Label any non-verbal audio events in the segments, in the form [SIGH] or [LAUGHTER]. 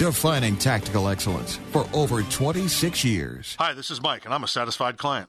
defining tactical excellence for over 26 years. Hi, this is Mike, and I'm a satisfied client.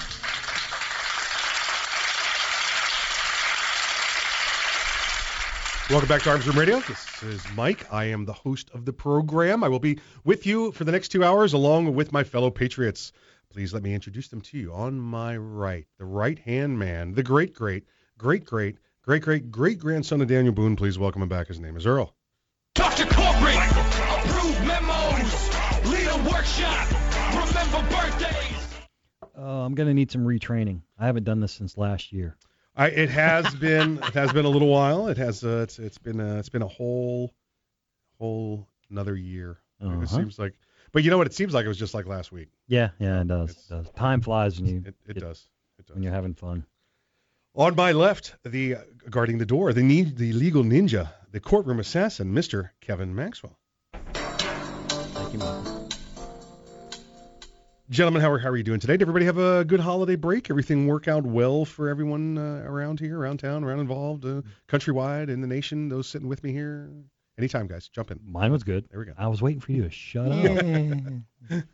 Welcome back to Arms Room Radio. This is Mike. I am the host of the program. I will be with you for the next two hours along with my fellow Patriots. Please let me introduce them to you. On my right, the right hand man, the great, great, great, great, great, great, great grandson of Daniel Boone. Please welcome him back. His name is Earl. Dr. Corporate, approve memos, lead a workshop, remember birthdays. Uh, I'm gonna need some retraining. I haven't done this since last year. I, it has been it has been a little while. It has uh, it's it's been uh, it's been a whole whole another year. Uh-huh. It seems like, but you know what? It seems like it was just like last week. Yeah, yeah, it does. It does. Time flies when you It, it does. It does. when you're having fun. On my left, the uh, guarding the door, the need, the legal ninja, the courtroom assassin, Mr. Kevin Maxwell. Thank you, Michael. Gentlemen, how are, how are you doing today? Did everybody have a good holiday break? Everything work out well for everyone uh, around here, around town, around involved, uh, countrywide, in the nation? Those sitting with me here, anytime, guys, jump in. Mine was good. There we go. I was waiting for you to shut up.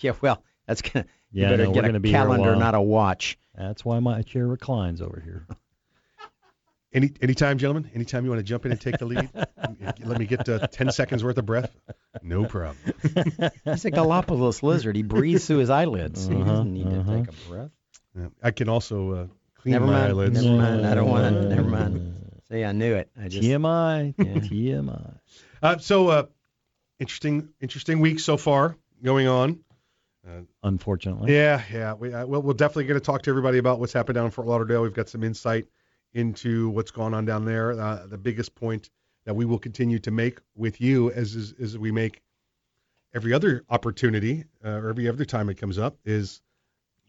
Yeah, [LAUGHS] well, that's gonna. Yeah, you better no, we're get gonna a be here a calendar, while. not a watch. That's why my chair reclines over here. Any anytime, gentlemen, anytime you want to jump in and take the lead, [LAUGHS] let me get uh, 10 seconds worth of breath. No problem. [LAUGHS] He's a Galapagos lizard. He breathes through his eyelids. He Uh-huh, doesn't need uh-huh. to take a breath. Yeah, I can also uh, clean Never my mind. eyelids. Never mind. I don't want to. Never mind. See, I knew it. I just. TMI. Yeah. TMI. Uh, so, uh, interesting, interesting week so far going on. Unfortunately. Yeah, yeah. We, uh, well, we're definitely going to talk to everybody about what's happened down in Fort Lauderdale. We've got some insight into what's going on down there. Uh, the biggest point that we will continue to make with you, as as, as we make every other opportunity uh, or every other time it comes up, is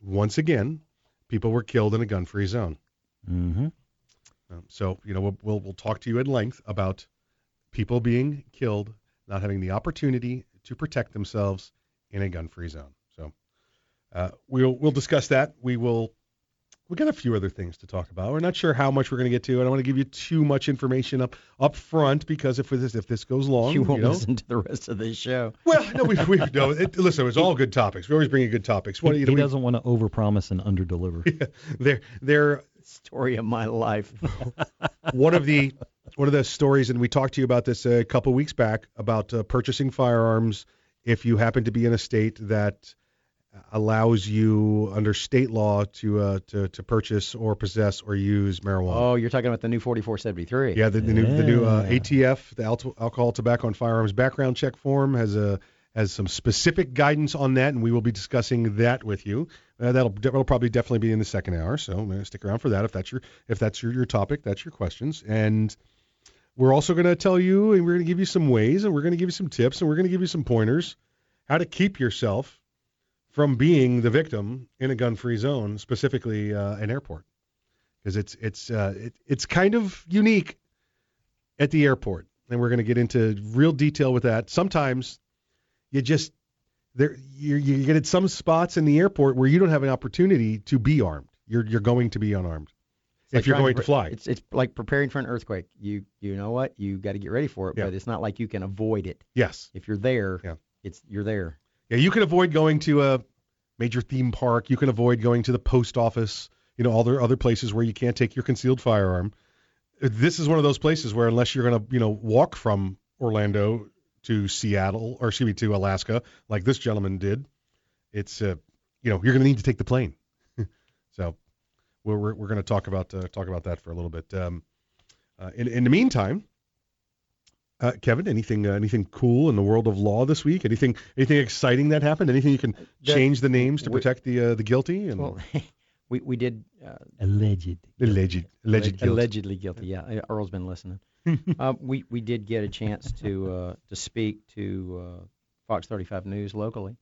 once again, people were killed in a gun-free zone. Mm-hmm. Um, so, you know, we'll, we'll we'll talk to you at length about people being killed, not having the opportunity to protect themselves in a gun-free zone. So, uh, we'll we'll discuss that. We will we got a few other things to talk about. We're not sure how much we're going to get to. I don't want to give you too much information up up front because if this if this goes long, You won't know, listen to the rest of this show. well, no, we we no. It, listen, it's all good topics. We always bring you good topics. What he you know, he we- doesn't want to overpromise and underdeliver. [LAUGHS] they're they're Story of my life. [LAUGHS] one of the one of the stories, and we talked to you about this a couple weeks back about uh, purchasing firearms if you happen to be in a state that allows you under state law to uh, to to purchase or possess or use marijuana. Oh, you're talking about the new 4473. Yeah, the, the new the new uh, ATF, the Al- Alcohol, Tobacco, and Firearms Background Check Form has a has some specific guidance on that, and we will be discussing that with you. Uh, that'll that'll probably definitely be in the second hour, so uh, stick around for that if that's your if that's your, your topic, that's your questions, and we're also going to tell you, and we're going to give you some ways, and we're going to give you some tips, and we're going to give you some pointers how to keep yourself from being the victim in a gun-free zone, specifically uh, an airport, because it's it's uh, it, it's kind of unique at the airport, and we're going to get into real detail with that. Sometimes you just there you you get at some spots in the airport where you don't have an opportunity to be armed. You're you're going to be unarmed It's like if you're going to pre- fly. It's it's like preparing for an earthquake. You you know what? You got to get ready for it, Yeah. but it's not like you can avoid it. Yes. If you're there, Yeah. it's you're there. Yeah, you can avoid going to a major theme park. You can avoid going to the post office. You know, all the other places where you can't take your concealed firearm. This is one of those places where unless you're going to, you know, walk from Orlando to Seattle or excuse me to Alaska, like this gentleman did, it's uh, you know, you're going to need to take the plane. [LAUGHS] so we're we're, going to talk about uh, talk about that for a little bit. Um, uh, in in the meantime, uh, Kevin, anything uh, anything cool in the world of law this week? Anything anything exciting that happened? Anything you can That- change the names to we- protect the uh, the guilty and Well, [LAUGHS] we we did uh, Alleged. alleged alleged guilt? allegedly guilty. Yeah, Earl's been listening. [LAUGHS] uh, we we did get a chance to uh, to speak to uh, Fox 35 News locally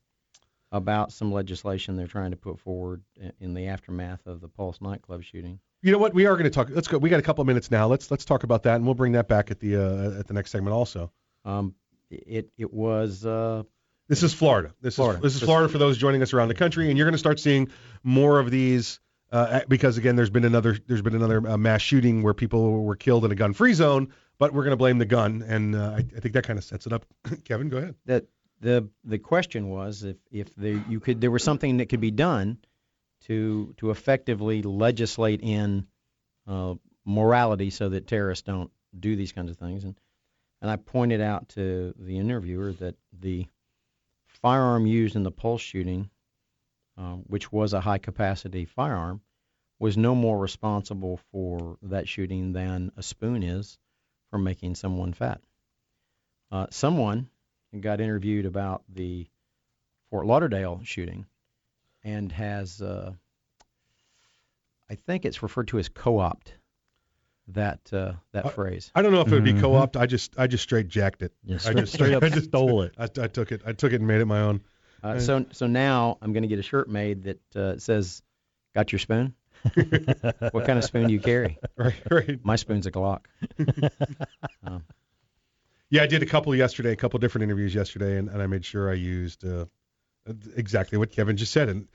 about some legislation they're trying to put forward in the aftermath of the Pulse nightclub shooting. You know what? We are going to talk. Let's go. We got a couple of minutes now. Let's let's talk about that, and we'll bring that back at the uh, at the next segment also. Um, it it was uh, This is Florida. This Florida. is this is Florida for those joining us around the country, and you're going to start seeing more of these uh, because again, there's been another there's been another uh, mass shooting where people were killed in a gun-free zone, but we're going to blame the gun, and uh, I, I think that kind of sets it up. [LAUGHS] Kevin, go ahead. that the the question was if if there you could there was something that could be done to to effectively legislate in uh, morality so that terrorists don't do these kinds of things and and I pointed out to the interviewer that the firearm used in the pulse shooting, um, which was a high capacity firearm, was no more responsible for that shooting than a spoon is for making someone fat. Uh, someone got interviewed about the Fort Lauderdale shooting and has, uh, I think it's referred to as co-opt that uh, that Uh, phrase. I don't know if it would be Mhm. co-opt. I just I just straight jacked it. Yeah, I just [LAUGHS] straight up I just stole it. I, I took it. I took it and made it my own. Uh, so so now I'm going to get a shirt made that uh, says, "Got your spoon? [LAUGHS] what kind of spoon do you carry? [LAUGHS] Right, right. My spoon's a Glock." Yeah, I did a couple yesterday, a couple different interviews yesterday, and, and I made sure I used uh, exactly what Kevin just said. And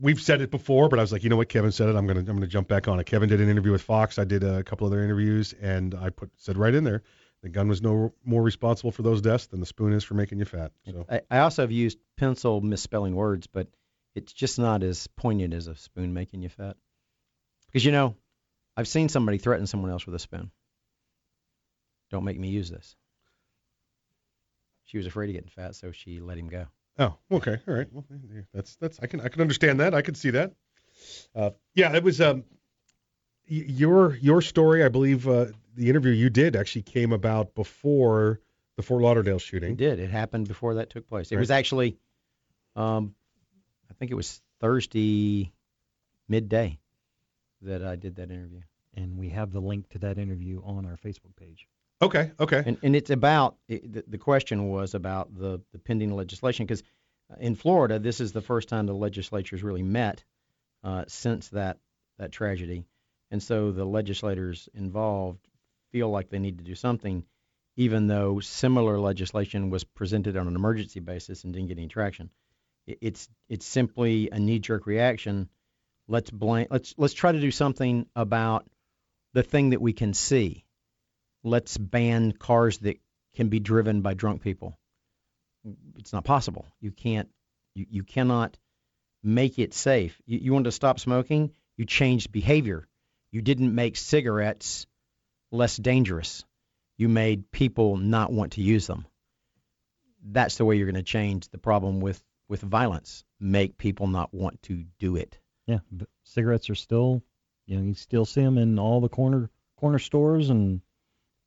we've said it before, but I was like, you know what, Kevin said it. I'm gonna I'm gonna jump back on it. Kevin did an interview with Fox. I did a couple other interviews, and I put said right in there, the gun was no more responsible for those deaths than the spoon is for making you fat. So I, I also have used pencil misspelling words, but it's just not as poignant as a spoon making you fat. Because you know, I've seen somebody threaten someone else with a spoon. Don't make me use this. She was afraid of getting fat, so she let him go. Oh, okay, all right. Well, that's that's I can I can understand that. I can see that. Uh, yeah, it was um, your your story. I believe uh, the interview you did actually came about before the Fort Lauderdale shooting. It did. It happened before that took place. It Right. was actually, um, I think it was Thursday midday that I did that interview. And we have the link to that interview on our Facebook page. Okay, okay. And, and it's about it, the, question was about the, the pending legislation because in Florida this is the first time the legislature's really met uh, since that that tragedy, and so the legislators involved feel like they need to do something, even though similar legislation was presented on an emergency basis and didn't get any traction. It, it's it's simply a knee-jerk reaction Let's blame. Let's let's try to do something about the thing that we can see. Let's ban cars that can be driven by drunk people. It's not possible. You can't. You, you cannot make it safe. You, you want to stop smoking? You changed behavior. You didn't make cigarettes less dangerous. You made people not want to use them. That's the way you're going to change the problem with with violence. Make people not want to do it. Yeah, but cigarettes are still, you know, you still see them in all the corner corner stores and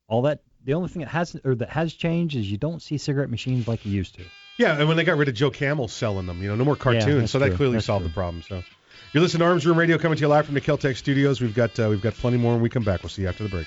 all that. The only thing that hasn't or that has changed is you don't see cigarette machines like you used to. Yeah, and when they got rid of Joe Camel selling them, you know, no more cartoons, that's so that true. clearly That's solved true. the problem. So, you're listening to Arms Room Radio coming to you live from the Keltec Studios. We've got uh, we've got plenty more when we come back. We'll see you after the break.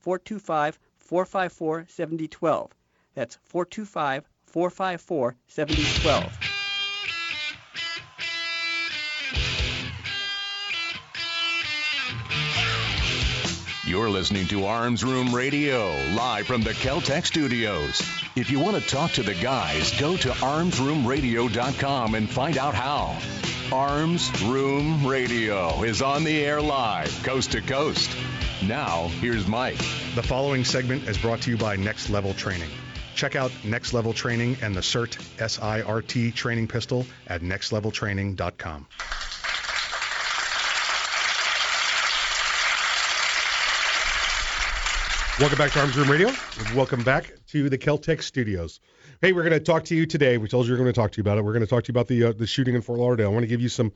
425 454 7012. That's 425 454 7012. You're listening to Arms Room Radio, live from the Keltec studios. If you want to talk to the guys, go to armsroomradio.com and find out how. Arms Room Radio is on the air live, coast to coast. Now, here's Mike. The following segment is brought to you by Next Level Training. Check out Next Level Training and the SIRT S-I-R-T training pistol at nextleveltraining.com. Welcome back to Arms Room Radio. Welcome back to the Keltec Studios. Hey, we're going to talk to you today. We told you we are going to talk to you about it. We're going to talk to you about the uh, the shooting in Fort Lauderdale. I want to give you some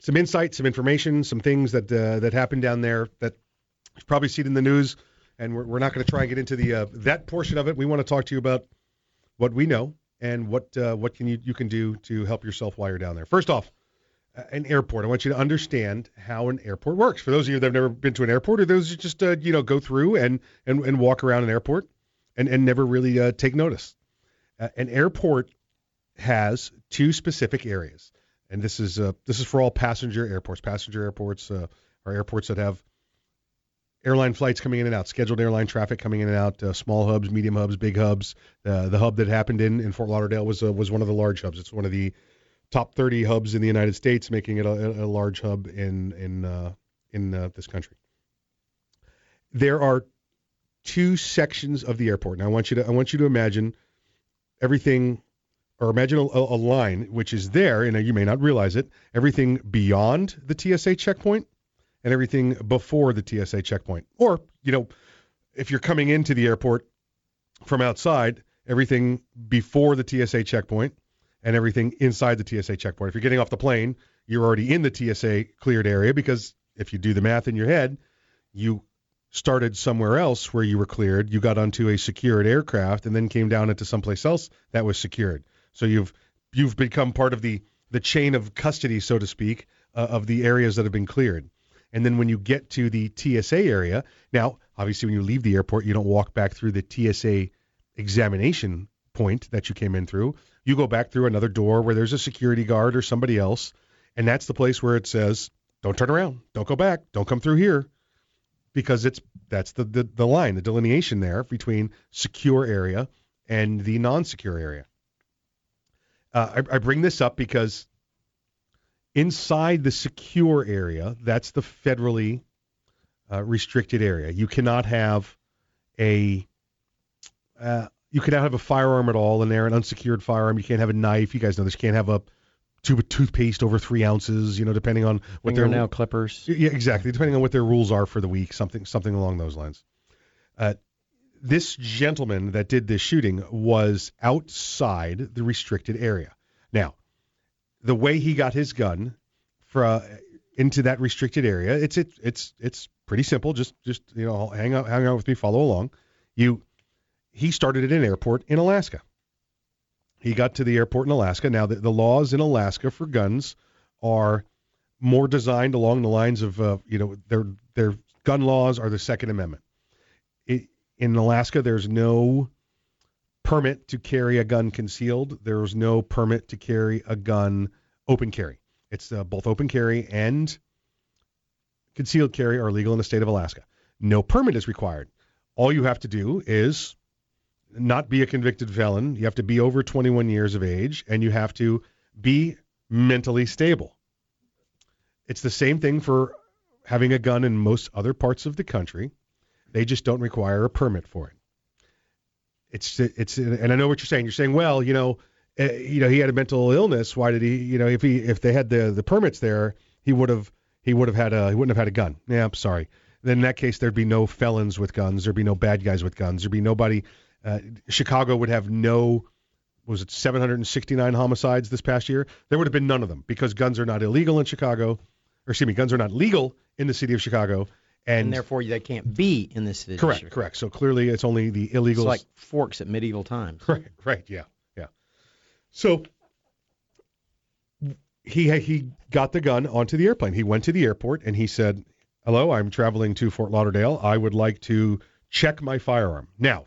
some insight, some information, some things that uh, that happened down there that you've probably seen in the news. And we're, we're not going to try and get into the uh, that portion of it. We want to talk to you about what we know and what uh, what can you you can do to help yourself while you're down there. First off, uh, an airport. I want you to understand how an airport works. For those of you that have never been to an airport, or those who just uh, you know go through and, and and walk around an airport and and never really uh, take notice. Uh, an airport has two specific areas, and this is uh, this is for all passenger airports. Passenger airports uh, are airports that have airline flights coming in and out, scheduled airline traffic coming in and out, uh, small hubs, medium hubs, big hubs. Uh, the hub that happened in, in Fort Lauderdale was uh, was one of the large hubs. It's one of the top 30 hubs in the United States, making it a, a large hub in in uh, in uh, this country. There are two sections of the airport. Now I want you to I want you to imagine everything, or imagine a, a line which is there, and you may not realize it. Everything beyond the TSA checkpoint and everything before the TSA checkpoint, or you know, if you're coming into the airport from outside, everything before the TSA checkpoint and everything inside the TSA checkpoint. If you're getting off the plane, you're already in the TSA cleared area because if you do the math in your head, you started somewhere else where you were cleared, you got onto a secured aircraft and then came down into someplace else that was secured. So you've you've become part of the the chain of custody, so to speak, uh, of the areas that have been cleared. And then when you get to the TSA area, now obviously when you leave the airport, you don't walk back through the TSA examination point that you came in through. You go back through another door where there's a security guard or somebody else, and that's the place where it says, "Don't turn around, don't go back, don't come through here," because it's that's the the, the line, the delineation there between secure area and the non-secure area. Uh, I, I bring this up because inside the secure area, that's the federally uh, restricted area. You cannot have a uh, you cannot have a firearm at all in there, an unsecured firearm. You can't have a knife. You guys know this. You can't have a tube of toothpaste over three ounces. You know, depending on what their now clippers. yeah, exactly. Depending on what their rules are for the week, something something along those lines. Uh, this gentleman that did this shooting was outside the restricted area. Now, the way he got his gun fra, into that restricted area, it's it, it's it's pretty simple. Just just you know, hang out hang out with me, follow along. You he started at an airport in Alaska. He got to the airport in Alaska. Now, the, the laws in Alaska for guns are more designed along the lines of, uh, you know, their their gun laws are the Second Amendment. It, in Alaska, there's no permit to carry a gun concealed. There's no permit to carry a gun open carry. It's uh, both open carry and concealed carry are legal in the state of Alaska. No permit is required. All you have to do is not be a convicted felon. You have to be over 21 years of age, and you have to be mentally stable. It's the same thing for having a gun in most other parts of the country. They just don't require a permit for it. It's it's and I know what you're saying. You're saying, well, you know, uh, you know, he had a mental illness. Why did he? You know, if he if they had the the permits there, he would have he would have had a he wouldn't have had a gun. Yeah, I'm sorry. Then in that case, there'd be no felons with guns. There'd be no bad guys with guns. There'd be nobody uh, Chicago would have no, was it 769 homicides this past year? There would have been none of them because guns are not illegal in Chicago, or excuse me, guns are not legal in the city of Chicago, and, and therefore they can't be in this city. Correct, correct. So clearly, it's only the illegals. It's like forks at medieval times. [LAUGHS] Right, right, yeah, yeah. So he he got the gun onto the airplane. He went to the airport and he said, "Hello, I'm traveling to Fort Lauderdale. I would like to check my firearm." Now,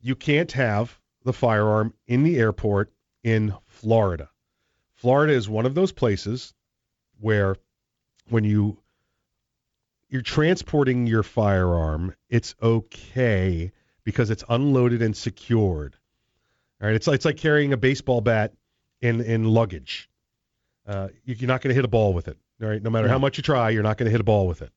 you can't have the firearm in the airport in Florida. Florida is one of those places where when you you're transporting your firearm, it's okay because it's unloaded and secured. All right, it's it's like carrying a baseball bat in in luggage. Uh, you- you're not going to hit a ball with it. All right, no matter how much you try, you're not going to hit a ball with it.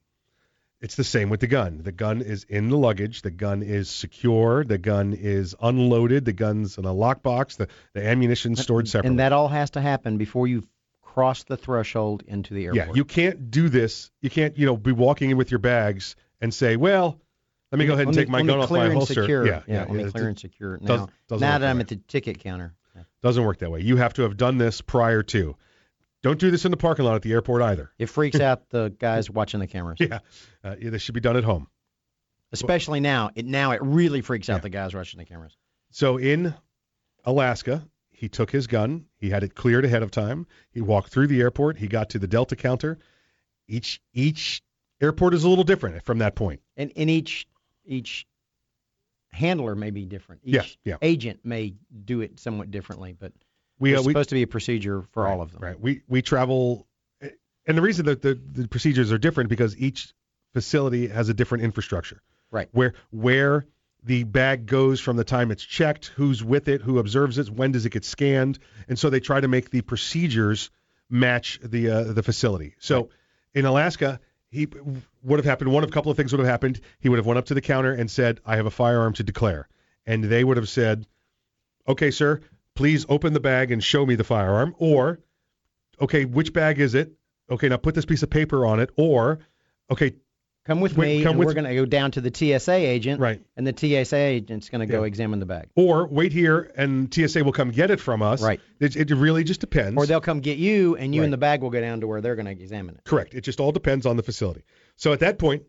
It's the same with the gun. The gun is in the luggage. The gun is secure. The gun is unloaded. The gun's in a lockbox. The the ammunition stored separately. And that all has to happen before you cross the threshold into the airport. Yeah, you can't do this. You can't, you know, be walking in with your bags and say, "Well, let me go ahead and Let take my gun off my holster." Secure. Yeah, yeah, let me clear and secure it does- now. doesn't now work that I'm at the ticket counter. Doesn't work that way. You have to have done this prior to. Don't do this in the parking lot at the airport either. It freaks out the guys watching the cameras. [LAUGHS] Yeah, uh, yeah, this should be done at home. Especially now. It now it really freaks out the guys watching the cameras. So in Alaska, he took his gun. He had it cleared ahead of time. He walked through the airport. He got to the Delta counter. Each each airport is a little different from that point. And and each each handler may be different. Each Yeah, yeah. agent may do it somewhat differently, but We, uh, we- supposed to be a procedure for all of them. Right. We we travel, and the reason that the, the procedures are different because each facility has a different infrastructure. Right. Where where the bag goes from the time it's checked, who's with it, who observes it, when does it get scanned, and so they try to make the procedures match the uh, the facility. So in Alaska, he would have happened. One of a couple of things would have happened. He would have went up to the counter and said, "I have a firearm to declare," and they would have said, "Okay, sir, please open the bag and show me the firearm," or okay, which bag is it? Okay, now put this piece of paper on it. Or, okay, Come with wait, me, come and with, we're going to go down to the TSA agent, Right. and the TSA agent's going to go Yeah. examine the bag. or wait here and TSA will come get it from us. Right. It, it really just depends. Or they'll come get you, and you Right. and the bag will go down to where they're going to examine it. Correct. It just all depends on the facility. So at that point,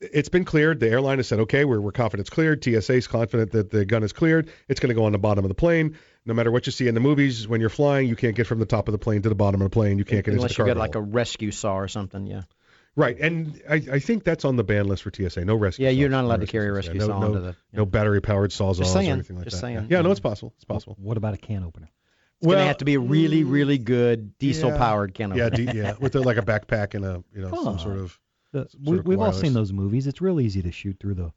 it's been cleared. The airline has said, okay, we're, we're confident it's cleared. TSA is confident that the gun is cleared. It's going to go on the bottom of the plane. No matter what you see in the movies, when you're flying, you can't get from the top of the plane to the bottom of the plane. You can't get Unless into you the got cargo like a rescue saw or something, yeah. Right, and I, I think that's on the ban list for TSA. No rescue. Yeah, you're saws, not no allowed to carry a saws. rescue Yeah, saw no, onto no, the- no battery powered sawzalls Just or anything like just that. saying. Yeah, no, it's possible. It's possible. What about a can opener? It's going to have to be a really, mm. really good diesel powered can opener. Yeah. D, [LAUGHS] yeah, with a, like a backpack and a you know some sort of. The- some we, we've all seen those movies. It's real easy to shoot through the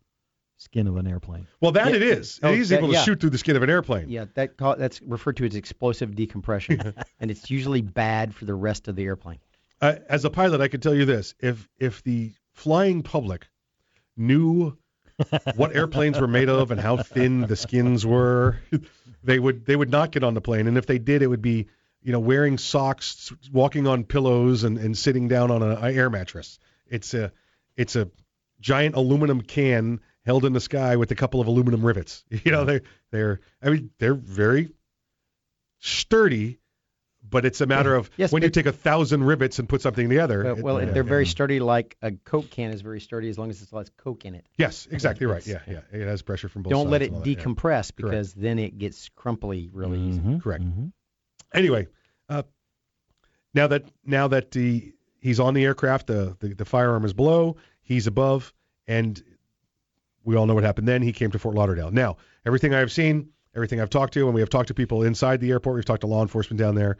skin of an airplane. Well, that Yeah, it is. oh, it is that- able to yeah. shoot through the skin of an airplane. Yeah, that call, that's referred to as explosive decompression, [LAUGHS] and it's usually bad for the rest of the airplane. Uh, as a pilot, I can tell you this: if if the flying public knew what airplanes were made of and how thin the skins were, they would they would not get on the plane. And if they did, it would be you know wearing socks, walking on pillows, and, and sitting down on an air mattress. It's a it's a giant aluminum can held in the sky with a couple of aluminum rivets. [LAUGHS] You know they they're I mean they're very sturdy. But it's a matter of Yes, when you take a thousand rivets and put something together. Uh, it- well, yeah, they're yeah. very sturdy, like a Coke can is very sturdy as long as it still has Coke in it. Yes, exactly right. It's- Yeah, yeah. It has pressure from both Don't let it and all that, yeah. decompress because then it gets crumply really easy. Mm-hmm. Correct. Anyway, uh, now that now that the he's on the aircraft, the, the the firearm is below, he's above, and we all know what happened then. He came to Fort Lauderdale. Now, everything I've seen, everything I've talked to, and we have talked to people inside the airport. We've talked to law enforcement down there.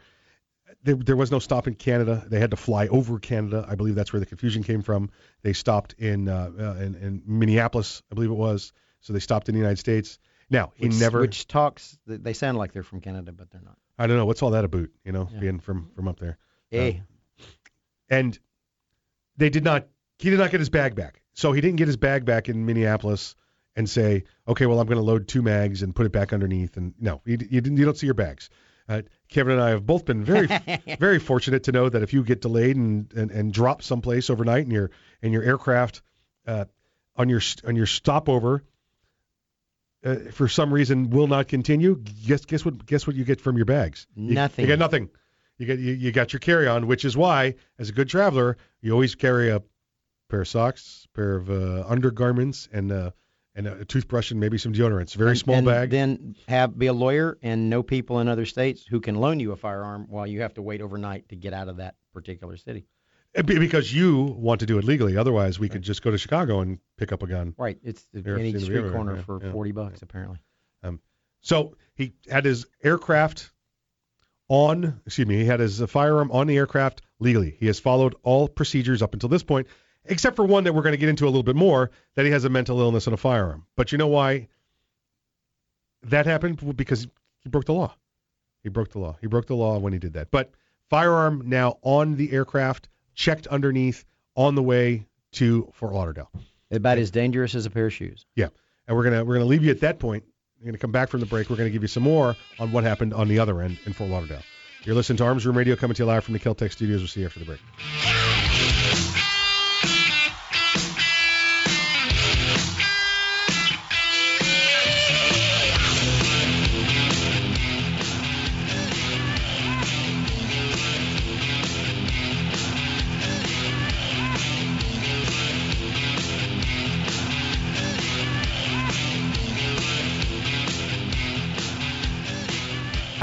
There, there was no stop in Canada. They had to fly over Canada. I believe that's where the confusion came from. They stopped in uh, uh, in, in Minneapolis, I believe it was. So they stopped in the United States. Now he Which, never. which talks, they sound like they're from Canada, but they're not. I don't know what's all that about. You know, Yeah. being from from up there. Hey, and they did not he did not get his bag back so he didn't get his bag back in minneapolis and say okay well i'm going to load two mags and put it back underneath and no you, you, didn't, you don't see your bags uh, kevin and i have both been very [LAUGHS] very fortunate to know that if you get delayed and, and, and drop someplace overnight and your and your aircraft uh, on your on your stopover uh, for some reason will not continue guess guess what guess what you get from your bags You- Nothing. you, get nothing you get you, you got your carry on which is why as a good traveler you always carry a pair of socks pair of uh, undergarments and uh, and a toothbrush and maybe some deodorant. It's a very and, small and bag. Then have be a lawyer and know people in other states who can loan you a firearm while you have to wait overnight to get out of that particular city. Uh, be- Because you want to do it legally. Otherwise, we could just go to Chicago and pick up a gun. Right. It's the, any street corner yeah, for yeah. 40 bucks apparently. So he had his aircraft on, excuse me, he had his firearm on the aircraft legally. He has followed all procedures up until this point, except for one that we're going to get into a little bit more, that he has a mental illness and a firearm. But you know why that happened? Because he broke the law. He broke the law. He broke the law when he did that. But firearm now on the aircraft, checked underneath, on the way to Fort Lauderdale. About as dangerous as a pair of shoes. Yeah, and we're gonna we're gonna leave you at that point. We're gonna come back from the break. We're gonna give you some more on what happened on the other end in Fort Lauderdale. You're listening to Arms Room Radio coming to you live from the Keltec studios. We'll see you after the break.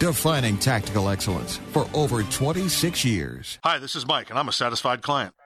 defining tactical excellence for over 26 years. Hi, this is Mike, and I'm a satisfied client.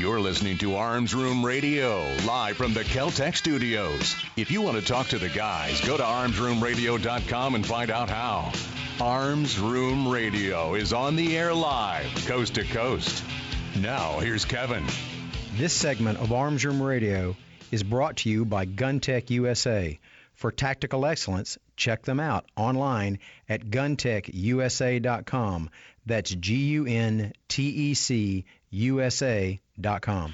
You're listening to Arms Room Radio, live from the Keltec studios. If you want to talk to the guys, go to armsroomradio.com and find out how. Arms Room Radio is on the air live, coast to coast. Now, here's Kevin. This segment of Arms Room Radio is brought to you by GunTech USA. For tactical excellence, check them out online at guntechusa.com. That's G U N T C USA.com.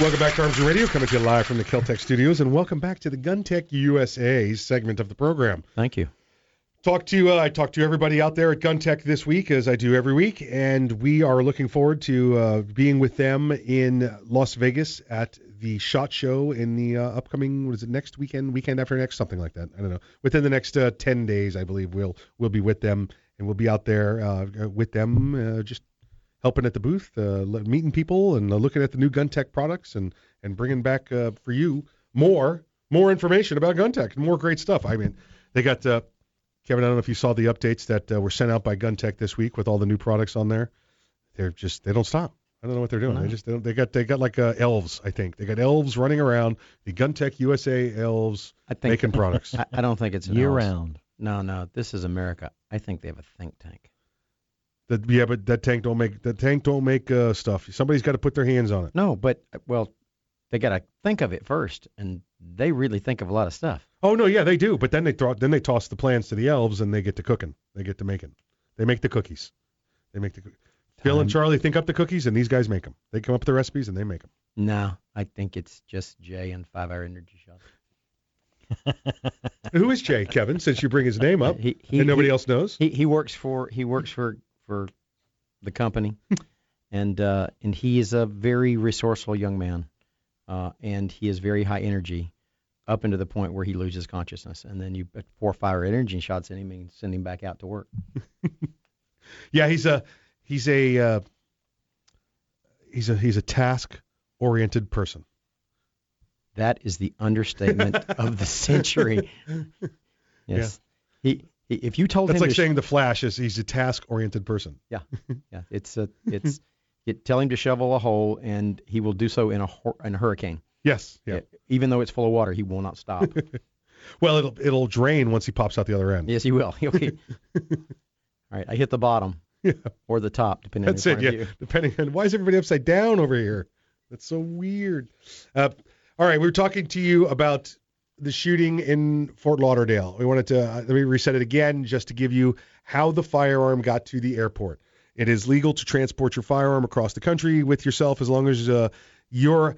Welcome back to Arms Room Radio, coming to you live from the Keltec studios, and welcome back to the GunTech USA segment of the program. Thank you. Talk to uh, I talked to everybody out there at GunTech this week, as I do every week, and we are looking forward to uh, being with them in Las Vegas at the Shot Show in the uh, upcoming what is it next weekend, weekend after next, something like that. I don't know. Within the next uh, ten days, I believe we'll we'll be with them, and we'll be out there uh, with them, uh, just helping at the booth, uh, meeting people, and uh, looking at the new GunTech products, and and bringing back uh, for you more more information about GunTech and more great stuff. I mean, they got. Uh, Kevin, I don't know if you saw the updates that uh, were sent out by GunTech this week with all the new products on there. They're just they don't stop. I don't know what they're doing. They just they, don't, they got they got like uh, elves. I think they got elves running around. The GunTech USA elves I think, making products. [LAUGHS] I, I don't think it's an Year elves. round. No, no, this is America. I think they have a think tank. That yeah, but that tank don't make that tank don't make uh, stuff. Somebody's got to put their hands on it. No, but well, they got to think of it first, and they really think of a lot of stuff. Oh no, yeah, they do. But then they throw then they toss the plans to the elves, and they get to cooking. They get to making. They make the cookies. They make the. coo- Bill and Charlie think up the cookies, and these guys make them. They come up with the recipes, and they make them. No, I think it's just Jay and Five Hour Energy Shot. Who is Jay, Kevin? Since you bring his name up, He, he, and nobody he- else knows. He he works for he works for for the company, [LAUGHS] and uh, and he is a very resourceful young man, uh, and he is very high energy, up into the point where he loses consciousness, and then you put four fire energy shots in him and send him back out to work. [LAUGHS] Yeah, he's a he's a uh, he's a he's a task oriented person. That is the understatement of the century. [LAUGHS] Yes. He, he if you told That's him like to sh- saying the Flash is he's a task oriented person. Yeah, [LAUGHS] yeah. It's a it's it, tell him to shovel a hole and he will do so in a in a hurricane. Yes, yeah. Even though it's full of water, he will not stop. [LAUGHS] Well, it'll it'll drain once he pops out the other end. yes, he will. All right, I hit the bottom Yeah. or the top, depending That's on it. Yeah. view. Depending on why is everybody upside down over here? That's so weird. Uh, all right, we were talking to you about the shooting in Fort Lauderdale. We wanted to uh, let me reset it again just to give you how the firearm got to the airport. It is legal to transport your firearm across the country with yourself as long as uh, you're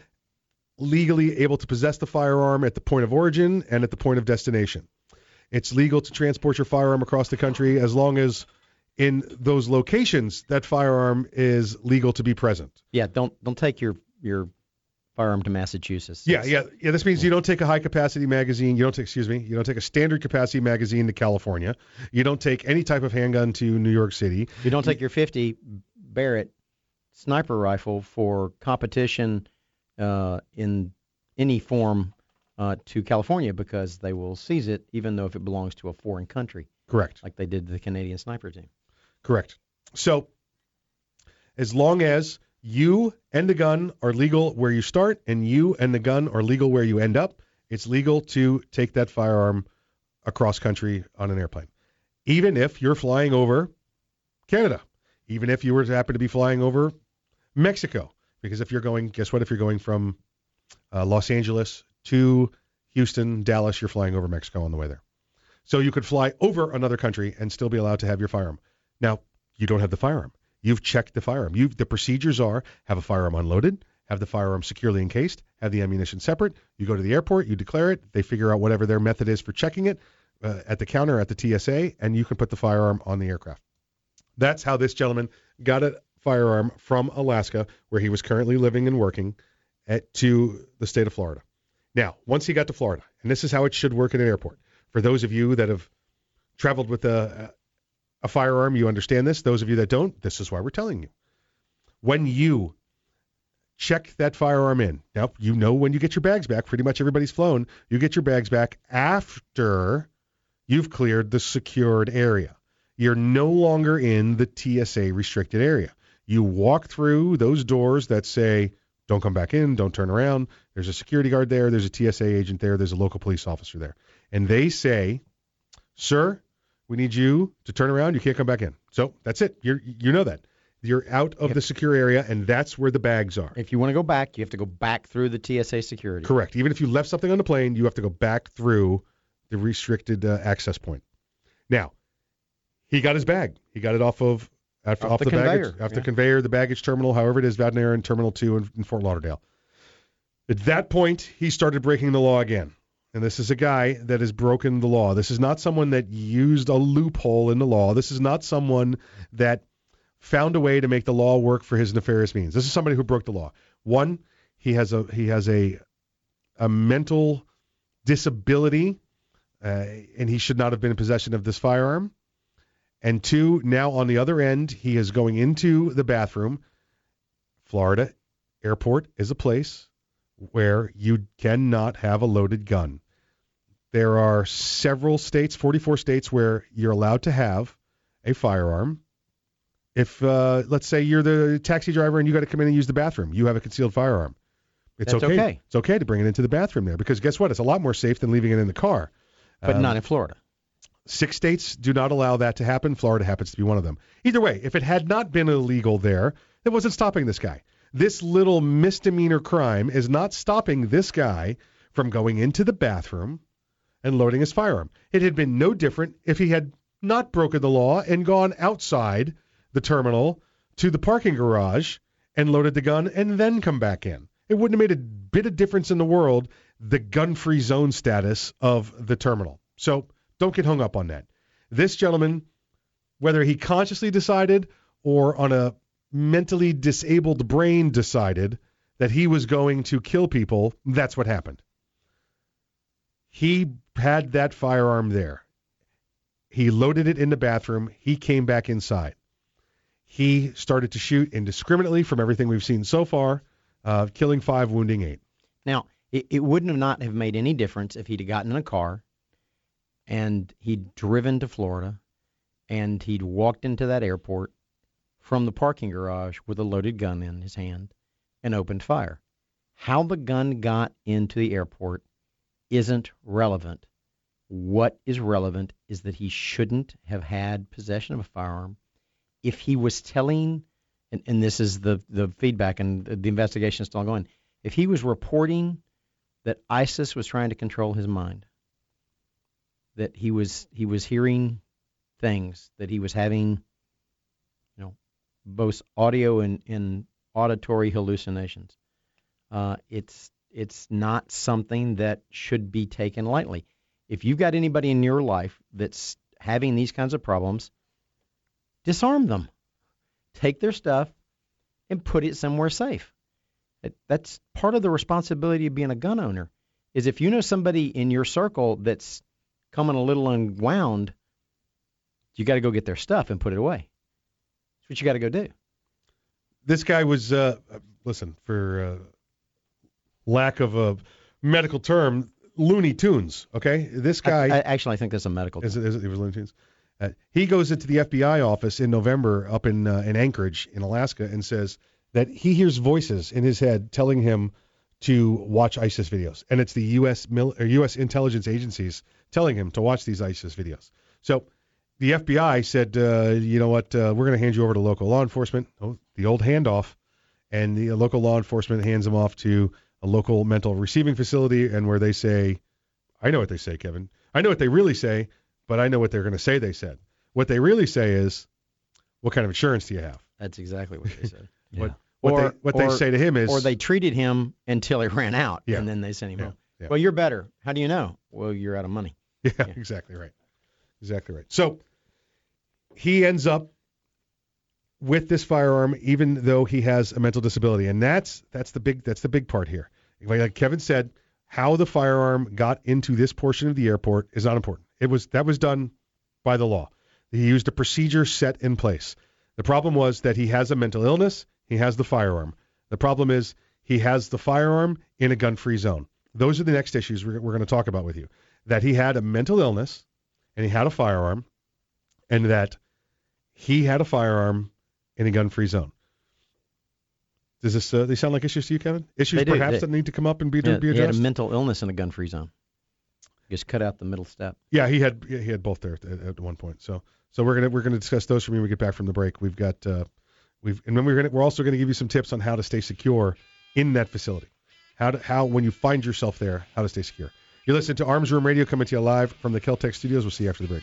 legally able to possess the firearm at the point of origin and at the point of destination. It's legal to transport your firearm across the country as long as in those locations that firearm is legal to be present. Yeah, don't don't take your your firearm to Massachusetts. Yeah, yeah, yeah. This means you don't take a high capacity magazine. You don't take, excuse me, you don't take a standard capacity magazine to California. You don't take any type of handgun to New York City. You don't take your 50 Barrett sniper rifle for competition uh, in any form uh, to California because they will seize it, even though if it belongs to a foreign country, Correct. like they did to the Canadian sniper team. Correct. So, as long as you and the gun are legal where you start and you and the gun are legal where you end up, it's legal to take that firearm across country on an airplane. Even if you're flying over Canada, even if you were to happen to be flying over Mexico, because if you're going, guess what? If you're going from uh, Los Angeles to Houston, Dallas, you're flying over Mexico on the way there. So you could fly over another country and still be allowed to have your firearm. Now, you don't have the firearm. You've checked the firearm. You the procedures are have a firearm unloaded, have the firearm securely encased, have the ammunition separate. You go to the airport, you declare it. They figure out whatever their method is for checking it uh, at the counter at the TSA, and you can put the firearm on the aircraft. That's how this gentleman got a firearm from Alaska, where he was currently living and working, at, to the state of Florida. Now, once he got to Florida, and this is how it should work in an airport. For those of you that have traveled with a, a firearm, you understand this. Those of you that don't, this is why we're telling you. When you check that firearm in, now you know when you get your bags back, pretty much everybody's flown, you get your bags back after you've cleared the secured area. You're no longer in the TSA restricted area. You walk through those doors that say, don't come back in, don't turn around. There's a security guard there, there's a TSA agent there, there's a local police officer there. And they say, sir, we need you to turn around. You can't come back in. So that's it. You're, you know that. You're out of the secure area, and that's where the bags are. If you want to go back, you have to go back through the TSA security. Correct. Even if you left something on the plane, you have to go back through the restricted uh, access point. Now, he got his bag. He got it off of off, Off off the the, baggage, conveyor, off the conveyor, the baggage terminal, however it is, Vadnais and Terminal Two in, in Fort Lauderdale. At that point, he started breaking the law again. And this is a guy that has broken the law. This is not someone that used a loophole in the law. This is not someone that found a way to make the law work for his nefarious means. This is somebody who broke the law. One, he has a he has a a mental disability, uh, and he should not have been in possession of this firearm. And two, now on the other end, he is going into the bathroom. Florida airport is a place where you cannot have a loaded gun. There are several states, 44 states, where you're allowed to have a firearm. If, uh, let's say, you're the taxi driver and you got to come in and use the bathroom, you have a concealed firearm. It's That's okay. okay. It's okay to bring it into the bathroom there because guess what? It's a lot more safe than leaving it in the car. But Um, not in Florida. Six states do not allow that to happen. Florida happens to be one of them. Either way, if it had not been illegal there, it wasn't stopping this guy. This little misdemeanor crime is not stopping this guy from going into the bathroom and loading his firearm. It had been no different if he had not broken the law and gone outside the terminal to the parking garage and loaded the gun and then come back in. It wouldn't have made a bit of difference in the world the gun-free zone status of the terminal. So don't get hung up on that. This gentleman, whether he consciously decided or on a mentally disabled brain decided that he was going to kill people, that's what happened. He had that firearm there. He loaded it in the bathroom. He came back inside. He started to shoot indiscriminately from everything we've seen so far, uh, killing five, wounding eight. Now, it, it wouldn't have not have made any difference if he'd have gotten in a car and he'd driven to Florida and he'd walked into that airport from the parking garage with a loaded gun in his hand and opened fire. How the gun got into the airport isn't relevant. What is relevant is that he shouldn't have had possession of a firearm. If he was telling, and, and this is the, the feedback and the investigation is still ongoing, if he was reporting that ISIS was trying to control his mind, that he was he was hearing things, that he was having, you know, both audio and, and auditory hallucinations. Uh, it's it's not something that should be taken lightly. If you've got anybody in your life that's having these kinds of problems, disarm them. Take their stuff and put it somewhere safe. That's part of the responsibility of being a gun owner. Is if you know somebody in your circle that's coming a little unwound, you got to go get their stuff and put it away. That's what you got to go do. This guy was, uh, listen, for uh, lack of a medical term, Looney Tunes. Okay, this guy. I, I, actually, I think that's a medical. Is it, is it, it was Looney Tunes. Uh, he goes into the FBI office in November up in uh, in Anchorage in Alaska and says that he hears voices in his head telling him to watch ISIS videos, and it's the U.S. Mil- or U.S. intelligence agencies telling him to watch these ISIS videos. So the FBI said, uh, you know what, uh, we're going to hand you over to local law enforcement. Oh, the old handoff, and the local law enforcement hands him off to a local mental receiving facility, and where they say, I know what they say, Kevin. I know what they really say, but I know what they're going to say. They said what they really say is, what kind of insurance do you have? That's exactly what they said. [LAUGHS] what, yeah. what, or, they, what or, they say to him is, or they treated him until he ran out, yeah. and then they sent him yeah. home. Yeah. Well, you're better. How do you know? Well, you're out of money. [LAUGHS] Yeah, yeah, exactly right. Exactly right. So he ends up with this firearm, even though he has a mental disability, and that's that's the big that's the big part here. Like Kevin said, how the firearm got into this portion of the airport is not important. It was that was done by the law. He used a procedure set in place. The problem was that he has a mental illness. He has the firearm. The problem is he has the firearm in a gun-free zone. Those are the next issues we're, we're going to talk about with you. That he had a mental illness and he had a firearm, and that he had a firearm in a gun-free zone. Does this uh, they sound like issues to you, Kevin? Issues perhaps they, that need to come up and be, yeah, be addressed. He had a mental illness in a gun-free zone. Just cut out the middle step. Yeah, he had he had both there at, at one point. So so we're gonna we're gonna discuss those for me when we get back from the break. We've got uh, we've and then we're gonna we're also gonna give you some tips on how to stay secure in that facility. How to how when you find yourself there, how to stay secure. You're listening to Arms Room Radio coming to you live from the Keltec studios. We'll see you after the break.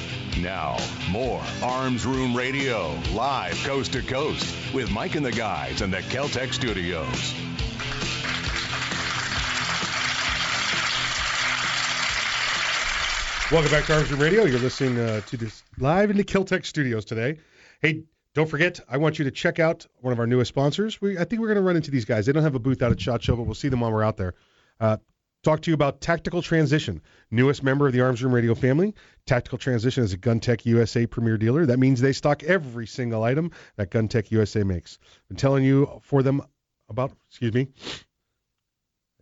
Now, more Arms Room Radio, live coast to coast, with Mike and the guys in the Keltec studios. Welcome back to Arms Room Radio. You're listening uh, to this live in the Keltec studios today. Hey, don't forget, I want you to check out one of our newest sponsors. We, I think we're going to run into these guys. They don't have a booth out at SHOT Show, but we'll see them while we're out there. Uh, talk to you about Tactical Transition, newest member of the Arms Room Radio family. Tactical Transition is a GunTec USA premier dealer. That means they stock every single item that GunTec USA makes. I'm telling you for them about, excuse me,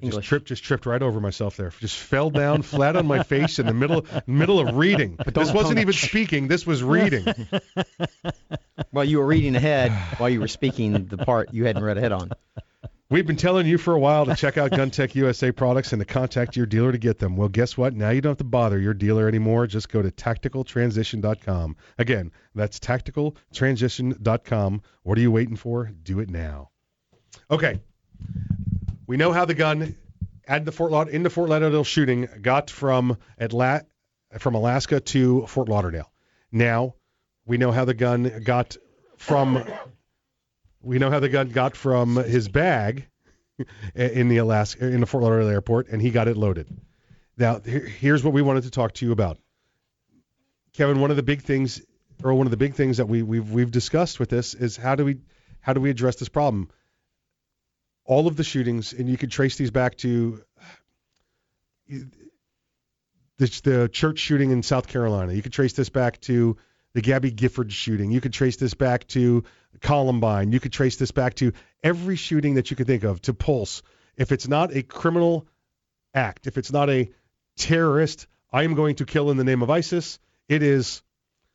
just tripped, just tripped right over myself there. Just fell down flat on my face in the middle, middle of reading. But this wasn't even speaking. This was reading. [LAUGHS] Well, you were reading ahead while you were speaking the part you hadn't read ahead on. We've been telling you for a while to check out GunTec USA products and to contact your dealer to get them. Well, guess what? Now you don't have to bother your dealer anymore. Just go to tacticaltransition.com. Again, that's tacticaltransition.com. What are you waiting for? Do it now. Okay. We know how the gun at the Fort in the Fort Lauderdale shooting got from Atla- from Alaska to Fort Lauderdale. Now we know how the gun got from we know how the gun got from his bag [LAUGHS] in the Alaska in the Fort Lauderdale airport, and he got it loaded. Now, here's what we wanted to talk to you about, Kevin. One of the big things, or one of the big things that we we've we've discussed with this is how do we how do we address this problem? All of the shootings, and you could trace these back to [SIGHS] the, the church shooting in South Carolina. You could trace this back to the Gabby Gifford shooting. You could trace this back to Columbine. You could trace this back to every shooting that you could think of, to Pulse. If it's not a criminal act, if it's not a terrorist, I am going to kill in the name of ISIS, it is